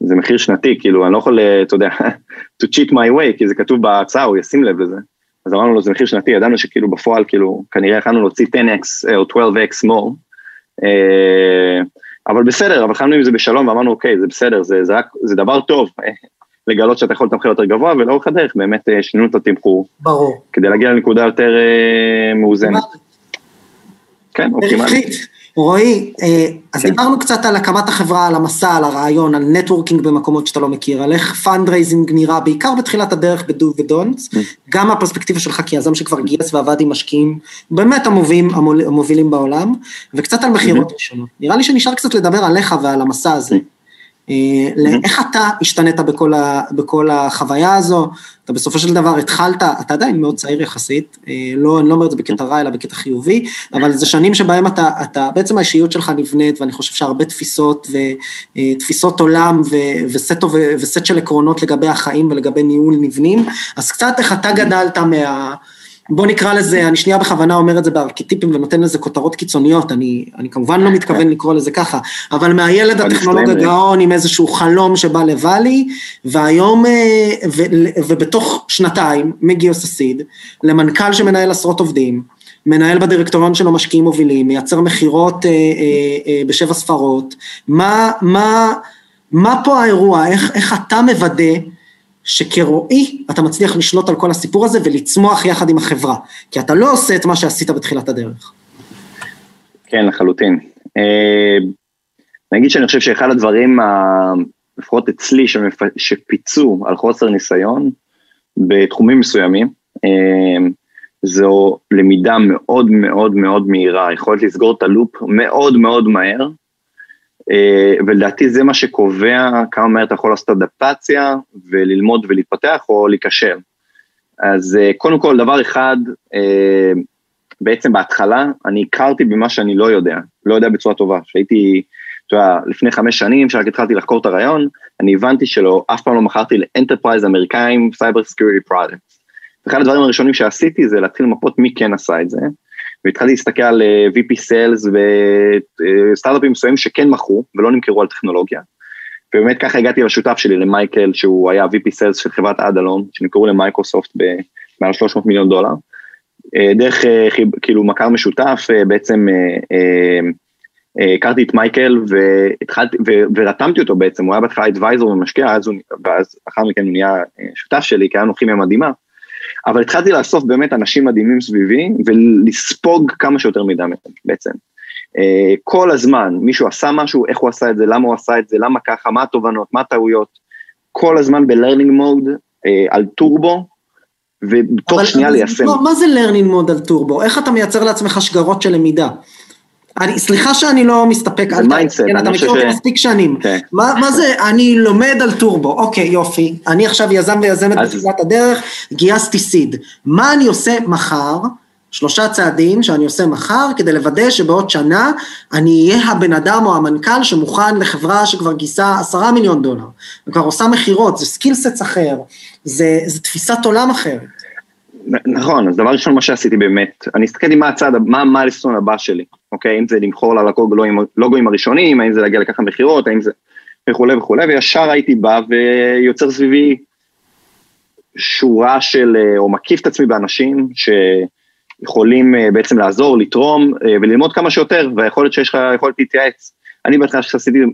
[SPEAKER 3] זה מחיר שנתי, כאילו, אני לא יכול, אה, אתה יודע, to cheat my way, כי זה כתוב בהצעה, הוא ישים לב לזה. אז אמרנו לו, זה מחיר שנתי, ידענו שכאילו בפועל, כאילו, כנראה יכולנו להוציא 10x אה, או 12x more, אבל בסדר, אבל חיינו עם זה בשלום, ואמרנו, אוקיי, זה בסדר, זה, זה רק, זה דבר טוב, לגלות שאתה יכול לתמחר יותר גבוה, ולאורך הדרך באמת אה, שינינו את התמחור,
[SPEAKER 1] ברור.
[SPEAKER 3] כדי להגיע לנקודה יותר אה, מאוזנת. כן, אופטימלית.
[SPEAKER 1] רווחית. רועי, אה, אז דיברנו קצת על הקמת החברה, על המסע, על הרעיון, על networking במקומות שאתה לא מכיר, על איך fundraising נראה, בעיקר בתחילת הדרך ב do ו don'ts, גם מהפרספקטיבה שלך כיזם שכבר גייס ועבד עם משקיעים באמת המובילים, המובילים בעולם, וקצת על מכירות ראשונות. נראה לי שנשאר קצת לדבר עליך ועל המסע הזה. אה, איך אתה השתנית בכל, ה, בכל החוויה הזו, אתה בסופו של דבר התחלת, אתה עדיין מאוד צעיר יחסית, אה, לא, אני לא אומר את זה בקטע רע אלא בקטע חיובי, אבל זה שנים שבהם אתה, אתה, בעצם האישיות שלך נבנית, ואני חושב שהרבה תפיסות ותפיסות אה, עולם ו, וסט, וסט של עקרונות לגבי החיים ולגבי ניהול נבנים, אז קצת איך אתה גדלת מה... בוא נקרא לזה, אני שנייה בכוונה אומר את זה בארכיטיפים ונותן לזה כותרות קיצוניות, אני, אני כמובן לא מתכוון לקרוא לזה ככה, אבל מהילד הטכנולוג הגאון עם איזשהו חלום שבא לוואלי, והיום, אה, ו, ובתוך שנתיים מגיוס הסיד, למנכ"ל שמנהל עשרות עובדים, מנהל בדירקטוריון שלו משקיעים מובילים, מייצר מכירות אה, אה, אה, בשבע ספרות, מה, מה, מה פה האירוע, איך, איך אתה מוודא שכרועי אתה מצליח לשלוט על כל הסיפור הזה ולצמוח יחד עם החברה, כי אתה לא עושה את מה שעשית בתחילת הדרך.
[SPEAKER 3] כן, לחלוטין. אה, אני אגיד שאני חושב שאחד הדברים, לפחות אצלי, שפיצו על חוסר ניסיון בתחומים מסוימים, אה, זו למידה מאוד מאוד מאוד מהירה, יכולת לסגור את הלופ מאוד מאוד מהר, ולדעתי זה מה שקובע כמה מהר אתה יכול לעשות אדפטציה וללמוד ולהתפתח או להיכשל. אז אה, קודם כל, דבר אחד, אה, בעצם בהתחלה אני הכרתי במה שאני לא יודע, לא יודע בצורה טובה. שהייתי, אתה יודע, לפני חמש שנים, כשרק התחלתי לחקור את הרעיון, אני הבנתי שלא, אף פעם לא מכרתי ל enterprise אמריקאים cyber security product. אחד הדברים הראשונים שעשיתי זה להתחיל למפות מי כן עשה את זה, והתחלתי להסתכל על אה, VP Sales וסטארט-אפים מסוימים שכן מכרו ולא נמכרו על טכנולוגיה. ובאמת ככה הגעתי לשותף שלי, למייקל, שהוא היה VP Sales של חברת אדאלום, שנמכרו למייקרוסופט במעל 300 מיליון דולר. אה, דרך אה, כאילו מכר משותף, בעצם הכרתי את מייקל והתחלתי, ורתמתי אותו בעצם, הוא היה בהתחלה אדוויזור ומשקיע, ואז לאחר מכן הוא נהיה שותף שלי, כי היה לנו כימיה מדהימה. אבל התחלתי לאסוף באמת אנשים מדהימים סביבי ולספוג כמה שיותר מידע בעצם. Uh, כל הזמן מישהו עשה משהו, איך הוא עשה את זה, למה הוא עשה את זה, למה ככה, מה התובנות, מה הטעויות, כל הזמן ב-learning mode uh, על טורבו, ובתוך שנייה ליישם.
[SPEAKER 1] מה, מה זה learning mode על טורבו? איך אתה מייצר לעצמך שגרות של למידה? אני, סליחה שאני לא מסתפק,
[SPEAKER 3] על mindset,
[SPEAKER 1] כן, אתה מכיר אותי מספיק שנים. כן. מה, מה זה, אני לומד על טורבו, אוקיי, יופי, אני עכשיו יזם ויזמת אז... בתחילת הדרך, גייסתי seed. מה אני עושה מחר? שלושה צעדים שאני עושה מחר כדי לוודא שבעוד שנה אני אהיה הבן אדם או המנכ"ל שמוכן לחברה שכבר גייסה עשרה מיליון דולר, וכבר עושה מכירות, זה skillset אחר, זה, זה תפיסת עולם אחרת.
[SPEAKER 3] נכון, אז דבר ראשון מה שעשיתי באמת, אני הסתכלתי מה הצעד, מה ה milestone הבא שלי, אוקיי? אם זה למכור ללוגוים הראשונים, האם זה להגיע לקחת מכירות, האם זה וכולי וכולי, וישר הייתי בא ויוצר סביבי שורה של, או מקיף את עצמי באנשים שיכולים אה, בעצם לעזור, לתרום אה, וללמוד כמה שיותר, והיכולת שיש לך יכולת להתייעץ. אני בהתחלה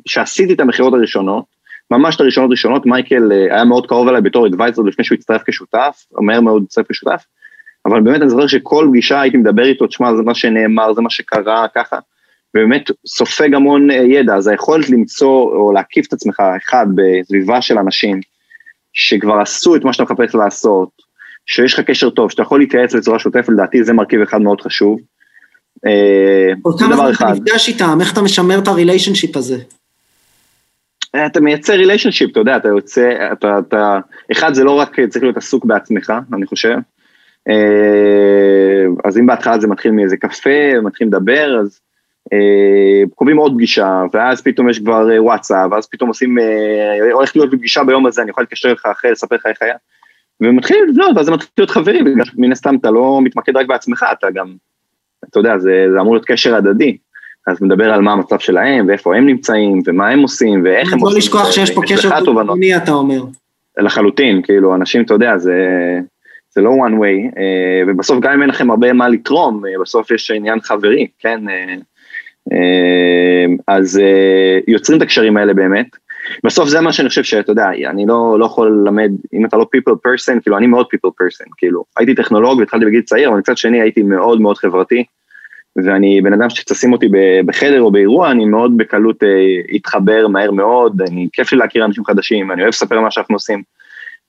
[SPEAKER 3] שעשיתי את המכירות הראשונות, ממש את הראשונות ראשונות, מייקל אה, היה מאוד קרוב אליי בתור אדוויזר לפני שהוא הצטרף כשותף, או מהר מאוד הצטרף כשותף, אבל באמת אני זוכר שכל פגישה הייתי מדבר איתו, תשמע, זה מה שנאמר, זה מה שקרה, ככה, ובאמת סופג המון אה, ידע, אז היכולת למצוא או להקיף את עצמך, אחד, בסביבה של אנשים שכבר עשו את מה שאתה מחפש לעשות, שיש לך קשר טוב, שאתה יכול להתייעץ בצורה שוטפת, לדעתי זה מרכיב אחד מאוד חשוב.
[SPEAKER 1] אה, כל כמה זמן אתה נפגש איתם, איך אתה משמר את הריליישנשיפ הזה?
[SPEAKER 3] אתה מייצר ריליישנשיפ, אתה יודע, אתה יוצא, אתה, אתה, אחד זה לא רק צריך להיות עסוק בעצמך, אני חושב, אה, אז אם בהתחלה זה מתחיל מאיזה קפה, מתחיל לדבר, אז אה, קובעים עוד פגישה, ואז פתאום יש כבר אה, וואטסאפ, ואז פתאום עושים, הולך להיות פגישה ביום הזה, אני יכול להתקשר לך אחרי, לספר לך איך היה, ומתחיל לבנות, ואז זה מתחיל להיות חברים, שמן הסתם אתה לא מתמקד רק בעצמך, אתה גם, אתה יודע, זה, זה אמור להיות קשר הדדי. אז מדבר על מה המצב שלהם, ואיפה הם נמצאים, ומה הם עושים, ואיך הם
[SPEAKER 1] עושים. לא לשכוח שיש פה קשר תובעני, אתה אומר.
[SPEAKER 3] לחלוטין, כאילו, אנשים, אתה יודע, זה, זה לא one way, אה, ובסוף גם אם אין לכם הרבה מה לתרום, אה, בסוף יש עניין חברי, כן? אה, אז יוצרים את הקשרים האלה באמת. בסוף זה מה שאני חושב שאתה יודע, אני לא, לא יכול ללמד, אם אתה לא people person, כאילו אני מאוד people person, כאילו, הייתי טכנולוג והתחלתי בגיל צעיר, אבל מצד שני הייתי מאוד מאוד חברתי, ואני בן אדם שתשים אותי בחדר או באירוע, אני מאוד בקלות אה, אתחבר מהר מאוד, אני, כיף לי להכיר אנשים חדשים, אני אוהב לספר מה שאנחנו עושים.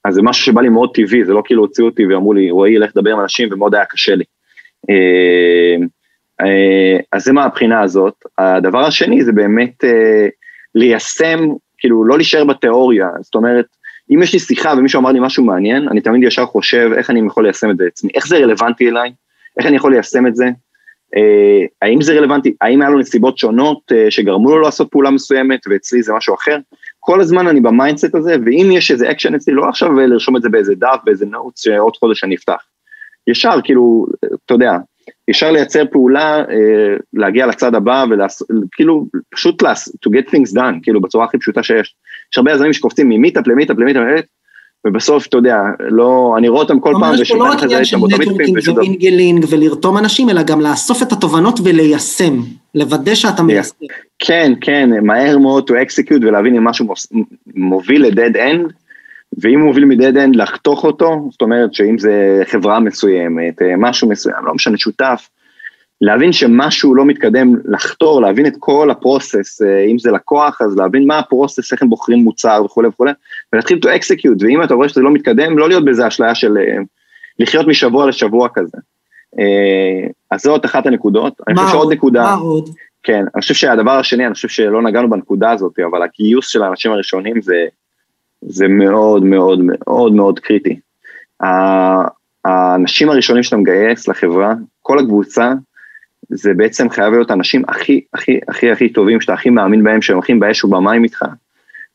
[SPEAKER 3] אז זה משהו שבא לי מאוד טבעי, זה לא כאילו הוציאו אותי ואמרו לי, רועי, לך לדבר עם אנשים, ומאוד היה קשה לי. אה, אה, אז זה מהבחינה הזאת. הדבר השני זה באמת ליישם, כאילו לא להישאר בתיאוריה, זאת אומרת, אם יש לי שיחה ומישהו אמר לי משהו מעניין, אני תמיד ישר חושב איך אני יכול ליישם את זה עצמי, איך זה רלוונטי אליי, איך אני יכול ליישם את זה, האם זה רלוונטי, האם היה לו נסיבות שונות אה, שגרמו לו לעשות פעולה מסוימת ואצלי זה משהו אחר, כל הזמן אני ב mindset הזה, ואם יש איזה אקשן אצלי, לא עכשיו לרשום את זה באיזה דף, באיזה notes שעוד חודש אני אפתח. ישר, כאילו, אתה יודע, ישר לייצר פעולה, אה, להגיע לצד הבא וכאילו, פשוט to get things done, כאילו, בצורה הכי פשוטה שיש. יש הרבה יזמים שקופצים מ meetup ל meetup ל meetup, ובסוף, אתה יודע, לא, אני רואה אותם כל פעם,
[SPEAKER 1] ושאתה לא רק עניין של נטוורקינג ואינגלינג ולרתום אנשים, אלא גם לאסוף את התובנות וליישם, לוודא שאתה מיישם.
[SPEAKER 3] כן, כן, מהר מאוד to execute ולהבין אם משהו מוביל ל-dead end, ואם הוא מוביל מ-dead end לחתוך אותו, זאת אומרת שאם זה חברה מסוימת, אה, משהו מסוים, לא משנה, שותף, להבין שמשהו לא מתקדם, לחתור, להבין את כל ה process, אה, אם זה לקוח, אז להבין מה ה process, איך הם בוחרים מוצר וכולי וכולי, ולהתחיל to execute, ואם אתה רואה שזה לא מתקדם, לא להיות באיזה אשליה של אה, לחיות משבוע לשבוע כזה. אה, אז זאת אחת הנקודות.
[SPEAKER 1] מה אני חושב שעוד נקודה... מה עוד?
[SPEAKER 3] כן, אני חושב שהדבר השני, אני חושב שלא נגענו בנקודה הזאת, אבל הגיוס של האנשים הראשונים זה, זה מאוד מאוד מאוד מאוד קריטי. האנשים הראשונים שאתה מגייס לחברה, כל הקבוצה, זה בעצם חייב להיות האנשים הכי, הכי, הכי, הכי טובים, שאתה הכי מאמין בהם, שהם הולכים באש ובמים איתך.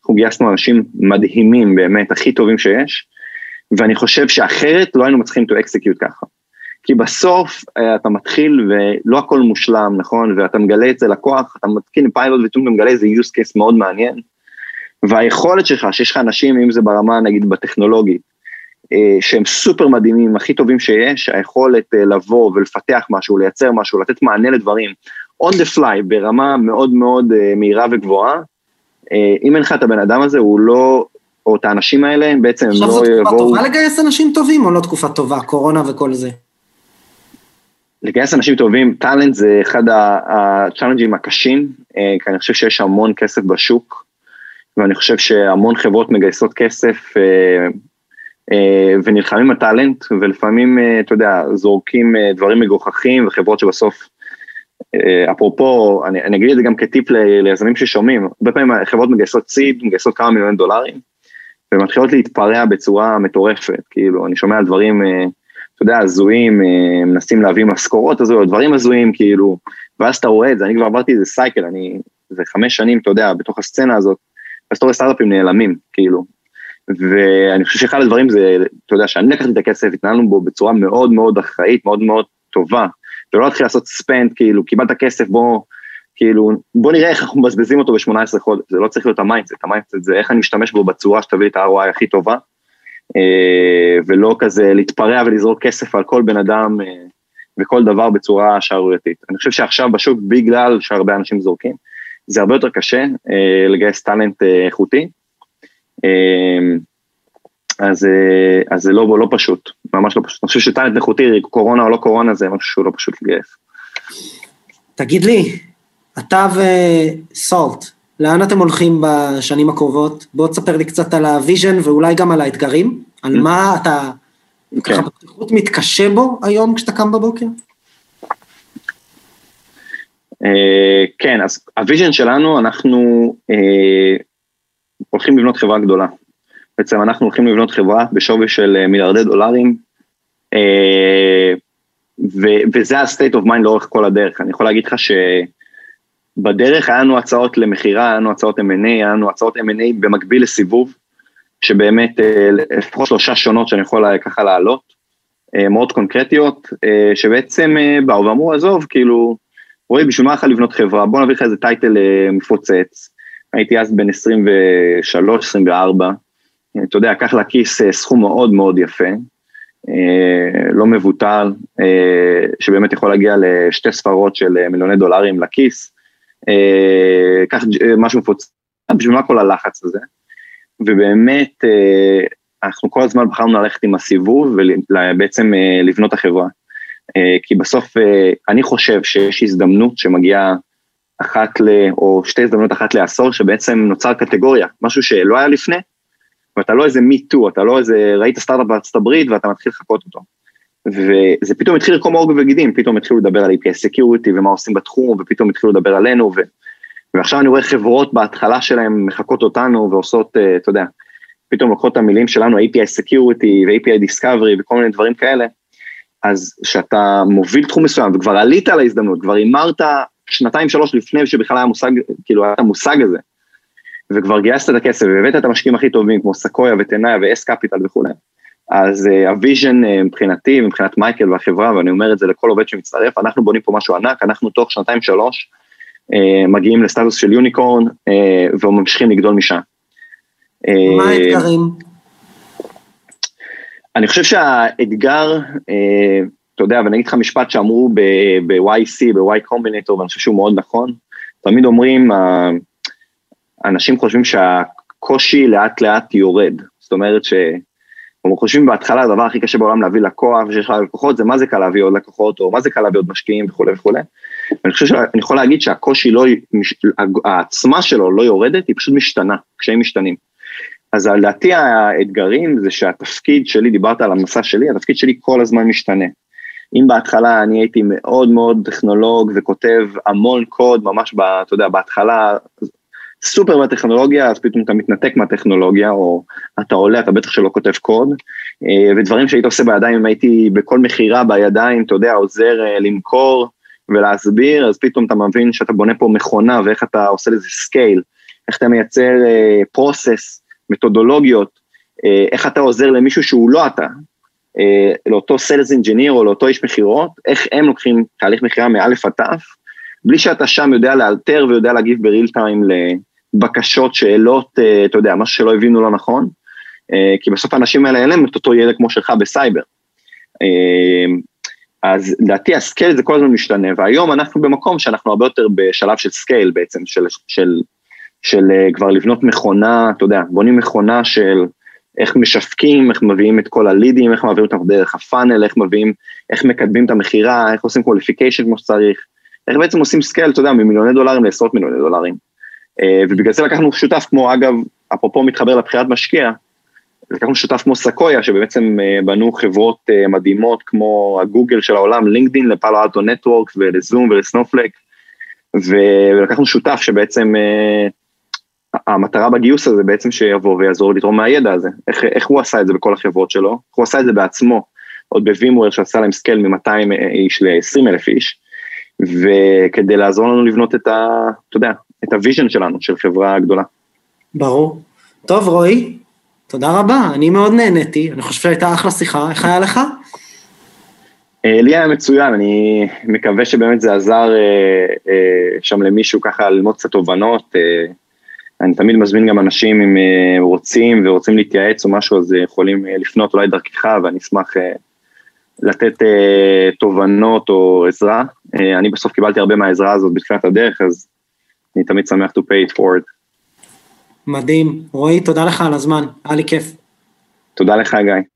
[SPEAKER 3] אנחנו גייסנו אנשים מדהימים באמת, הכי טובים שיש, ואני חושב שאחרת לא היינו מצליחים to execute ככה. כי בסוף אה, אתה מתחיל ולא הכל מושלם, נכון? ואתה מגלה את זה לקוח, אתה מתקין פיילוט ופתאום אתה מגלה איזה use case מאוד מעניין. והיכולת שלך, שיש לך אנשים, אם זה ברמה נגיד בטכנולוגית, שהם סופר מדהימים, הכי טובים שיש, היכולת אה, לבוא ולפתח משהו, לייצר משהו, לתת מענה לדברים, on the fly, ברמה מאוד מאוד אה, מהירה וגבוהה, אם אין לך את הבן אדם הזה, הוא לא, או את האנשים האלה, בעצם הם לא יבואו... עכשיו זו
[SPEAKER 1] תקופה טובה לגייס אנשים טובים, או לא תקופה טובה, קורונה וכל זה?
[SPEAKER 3] לגייס אנשים טובים, talent זה אחד הצ'אלנג'ים הקשים, כי אני חושב שיש המון כסף בשוק, ואני חושב שהמון חברות מגייסות כסף אה, ונלחמים על talent, ולפעמים, אה, אתה יודע, זורקים אה, דברים מגוחכים וחברות שבסוף, אפרופו, אני, אני אגיד את זה גם כטיפ ליזמים ששומעים, הרבה פעמים חברות מגייסות סיד, מגייסות כמה מיליוני דולרים, ומתחילות להתפרע בצורה מטורפת, כאילו, אני שומע על דברים, אתה יודע, הזויים, מנסים להביא משכורות הזויות, דברים הזויים, כאילו, ואז אתה רואה את זה, אני כבר עברתי איזה סייקל, אני, זה חמש שנים, אתה יודע, בתוך הסצנה הזאת, אז אתה רואה סטארט-אפים נעלמים, כאילו, ואני חושב שאחד הדברים זה, אתה יודע, שאני לקחתי את הכסף, התנהלנו בו בצורה מאוד מאוד אחראית, מאוד מאוד טובה, ולא להתחיל לעשות spend, כאילו, קיבלת כסף, בוא, כאילו, בוא נראה איך אנחנו מבזבזים אותו ב-18 חודש, זה לא צריך להיות ה mindset, ה mindset זה איך אני אשתמש בו בצורה שתביא את ה-ROI הכי טובה, אה, ולא כזה להתפרע ולזרוק כסף על כל בן אדם אה, וכל דבר בצורה שערורייתית. אני חושב שעכשיו בשוק, בגלל שהרבה אנשים זורקים, זה הרבה יותר קשה אה, לגייס talent איכותי, אז, אה, אז זה לא, לא פשוט, ממש לא פשוט. אני חושב ש talent איכותי, קורונה או לא קורונה, זה משהו שהוא לא פשוט לגייס.
[SPEAKER 1] תגיד לי, אתה ו Salt, לאן אתם הולכים בשנים הקרובות? בוא תספר לי קצת על ה vision ואולי גם על האתגרים, על מה אתה ככה כן. בפתיחות מתקשה בו היום כשאתה קם בבוקר?
[SPEAKER 3] אה, כן, אז ה vision שלנו, אנחנו אה, הולכים לבנות חברה גדולה. בעצם אנחנו הולכים לבנות חברה בשווי של אה, מיליארדי דולרים, אה, ו- וזה ה-state of mind לאורך כל הדרך. אני יכול להגיד לך שבדרך היה לנו הצעות למכירה, היה לנו הצעות M&A, היה לנו הצעות M&A במקביל לסיבוב, שבאמת אה, לפחות שלושה שונות שאני יכול ככה להעלות, מאוד קונקרטיות, שבעצם באו ואמרו, עזוב, כאילו, רועי, בשביל מה לך לבנות חברה? בוא נביא לך איזה טייטל מפוצץ, הייתי אז בן 23-24, אתה יודע, קח לכיס אה, סכום מאוד מאוד יפה, אה, לא מבוטל, אה, שבאמת יכול להגיע לשתי ספרות של מיליוני דולרים לכיס, קח משהו מפוצץ, בשביל מה כל הלחץ הזה? ובאמת, אנחנו כל הזמן בחרנו ללכת עם הסיבוב ובעצם לבנות החברה. אה, כי בסוף אני חושב שיש הזדמנות שמגיעה אחת ל... או שתי הזדמנות אחת לעשור, שבעצם נוצר קטגוריה, משהו שלא היה לפני, ואתה לא איזה מי-טו, אתה לא איזה, ראית סטארט-אפ בארצות הברית ואתה מתחיל לחקות אותו. וזה פתאום התחיל לקרום עורק וגידים, פתאום התחילו לדבר על APS Security ומה עושים בתחום, ופתאום התחילו לדבר עלינו, ו... ועכשיו אני רואה חברות בהתחלה שלהם מחקות אותנו ועושות, אה, אתה יודע, פתאום לוקחות את המילים שלנו, API Security ו-API Discovery וכל מיני דברים כאלה, אז כשאתה מוביל תחום מסוים וכבר עלית על ההזדמנות, כבר הימרת שנתיים שלוש לפני שבכלל היה מושג, כאילו היה את המושג הזה, וכבר גייסת את הכסף והבאת את המשקיעים הכי טובים כמו סקויה ו Tenaya ו-S Capital וכולי, אז אה, ה vision אה, מבחינתי, מבחינת מייקל והחברה, ואני אומר את זה לכל עובד שמצטרף, אנחנו בונים פה משהו ענק, אנחנו תוך שנתיים שלוש אה, מגיעים לסטטוס של unicorn אה, וממשיכים לגדול משם.
[SPEAKER 1] מה האתגרים?
[SPEAKER 3] אני חושב שהאתגר, אתה יודע, ואני אגיד לך משפט שאמרו ב-YC, ב-Y Combinator, ואני חושב שהוא מאוד נכון, תמיד אומרים, אנשים חושבים שהקושי לאט לאט יורד, זאת אומרת ש... אנחנו חושבים בהתחלה הדבר הכי קשה בעולם להביא לקוח ושיש לך לקוחות זה מה זה קל להביא עוד לקוחות או מה זה קל להביא עוד משקיעים וכולי וכולי. ואני חושב שאני יכול להגיד שהקושי לא, העצמה שלו לא יורדת, היא פשוט משתנה, קשיים משתנים. אז לדעתי האתגרים זה שהתפקיד שלי, דיברת על המסע שלי, התפקיד שלי כל הזמן משתנה. אם בהתחלה אני הייתי מאוד מאוד טכנולוג וכותב המון קוד, ממש, ב, אתה יודע, בהתחלה סופר בטכנולוגיה, אז פתאום אתה מתנתק מהטכנולוגיה, או אתה עולה, אתה בטח שלא כותב קוד, אה, ודברים שהיית עושה בידיים, אם הייתי בכל מכירה בידיים, אתה יודע, עוזר אה, למכור ולהסביר, אז פתאום אתה מבין שאתה בונה פה מכונה, ואיך אתה עושה לזה scale, איך אתה מייצר process, אה, מתודולוגיות, איך אתה עוזר למישהו שהוא לא אתה, לאותו sales engineer או לאותו איש מכירות, איך הם לוקחים תהליך מכירה מאלף עד תף, בלי שאתה שם יודע לאלתר ויודע להגיב ב real time בקשות, שאלות, אה, אתה יודע, משהו שלא הבינו לא נכון, אה, כי בסוף האנשים האלה אין להם את אותו ידע כמו שלך בסייבר. אה, אז לדעתי ה scale זה כל הזמן משתנה, והיום אנחנו במקום שאנחנו הרבה יותר בשלב של scale בעצם, של, של, של כבר לבנות מכונה, אתה יודע, בונים מכונה של איך משווקים, איך מביאים את כל הלידים, איך מעבירים אותם דרך ה funnel, איך מביאים, איך מקדמים את המכירה, איך עושים qualification כמו שצריך, איך בעצם עושים scale, אתה יודע, ממיליוני דולרים לעשרות מיליוני דולרים. אה, ובגלל זה לקחנו שותף כמו, אגב, אפרופו מתחבר לבחירת משקיע, לקחנו שותף כמו סקויה, שבעצם אה, בנו חברות אה, מדהימות כמו הגוגל של העולם, לינקדין, לפאלו אלטו נטוורקס ולזום ול Snowflake, ולקחנו שותף שבעצם המטרה בגיוס הזה בעצם שיבוא ויעזור לתרום מהידע הזה, איך, איך הוא עשה את זה בכל החברות שלו, איך הוא עשה את זה בעצמו, עוד ב VMware שעשה להם scale מ-200 איש ל-20 אלף איש, וכדי לעזור לנו לבנות את ה... אתה יודע, את ה vision שלנו, של חברה גדולה.
[SPEAKER 1] ברור. טוב, רועי, תודה רבה, אני מאוד נהניתי, אני חושב שהייתה אחלה שיחה, איך היה לך?
[SPEAKER 3] אה, לי היה מצוין, אני מקווה שבאמת זה עזר אה, אה, שם למישהו ככה ללמוד קצת תובנות. אה, אני תמיד מזמין גם אנשים אם אה, רוצים ורוצים להתייעץ או משהו, אז יכולים אה, לפנות אולי דרכך, ואני אשמח אה, לתת אה, תובנות או עזרה. אה, אני בסוף קיבלתי הרבה מהעזרה הזאת בתחילת הדרך, אז אני תמיד שמח to pay it forward.
[SPEAKER 1] מדהים. רועי, תודה לך על הזמן, היה לי כיף.
[SPEAKER 3] תודה לך, גיא.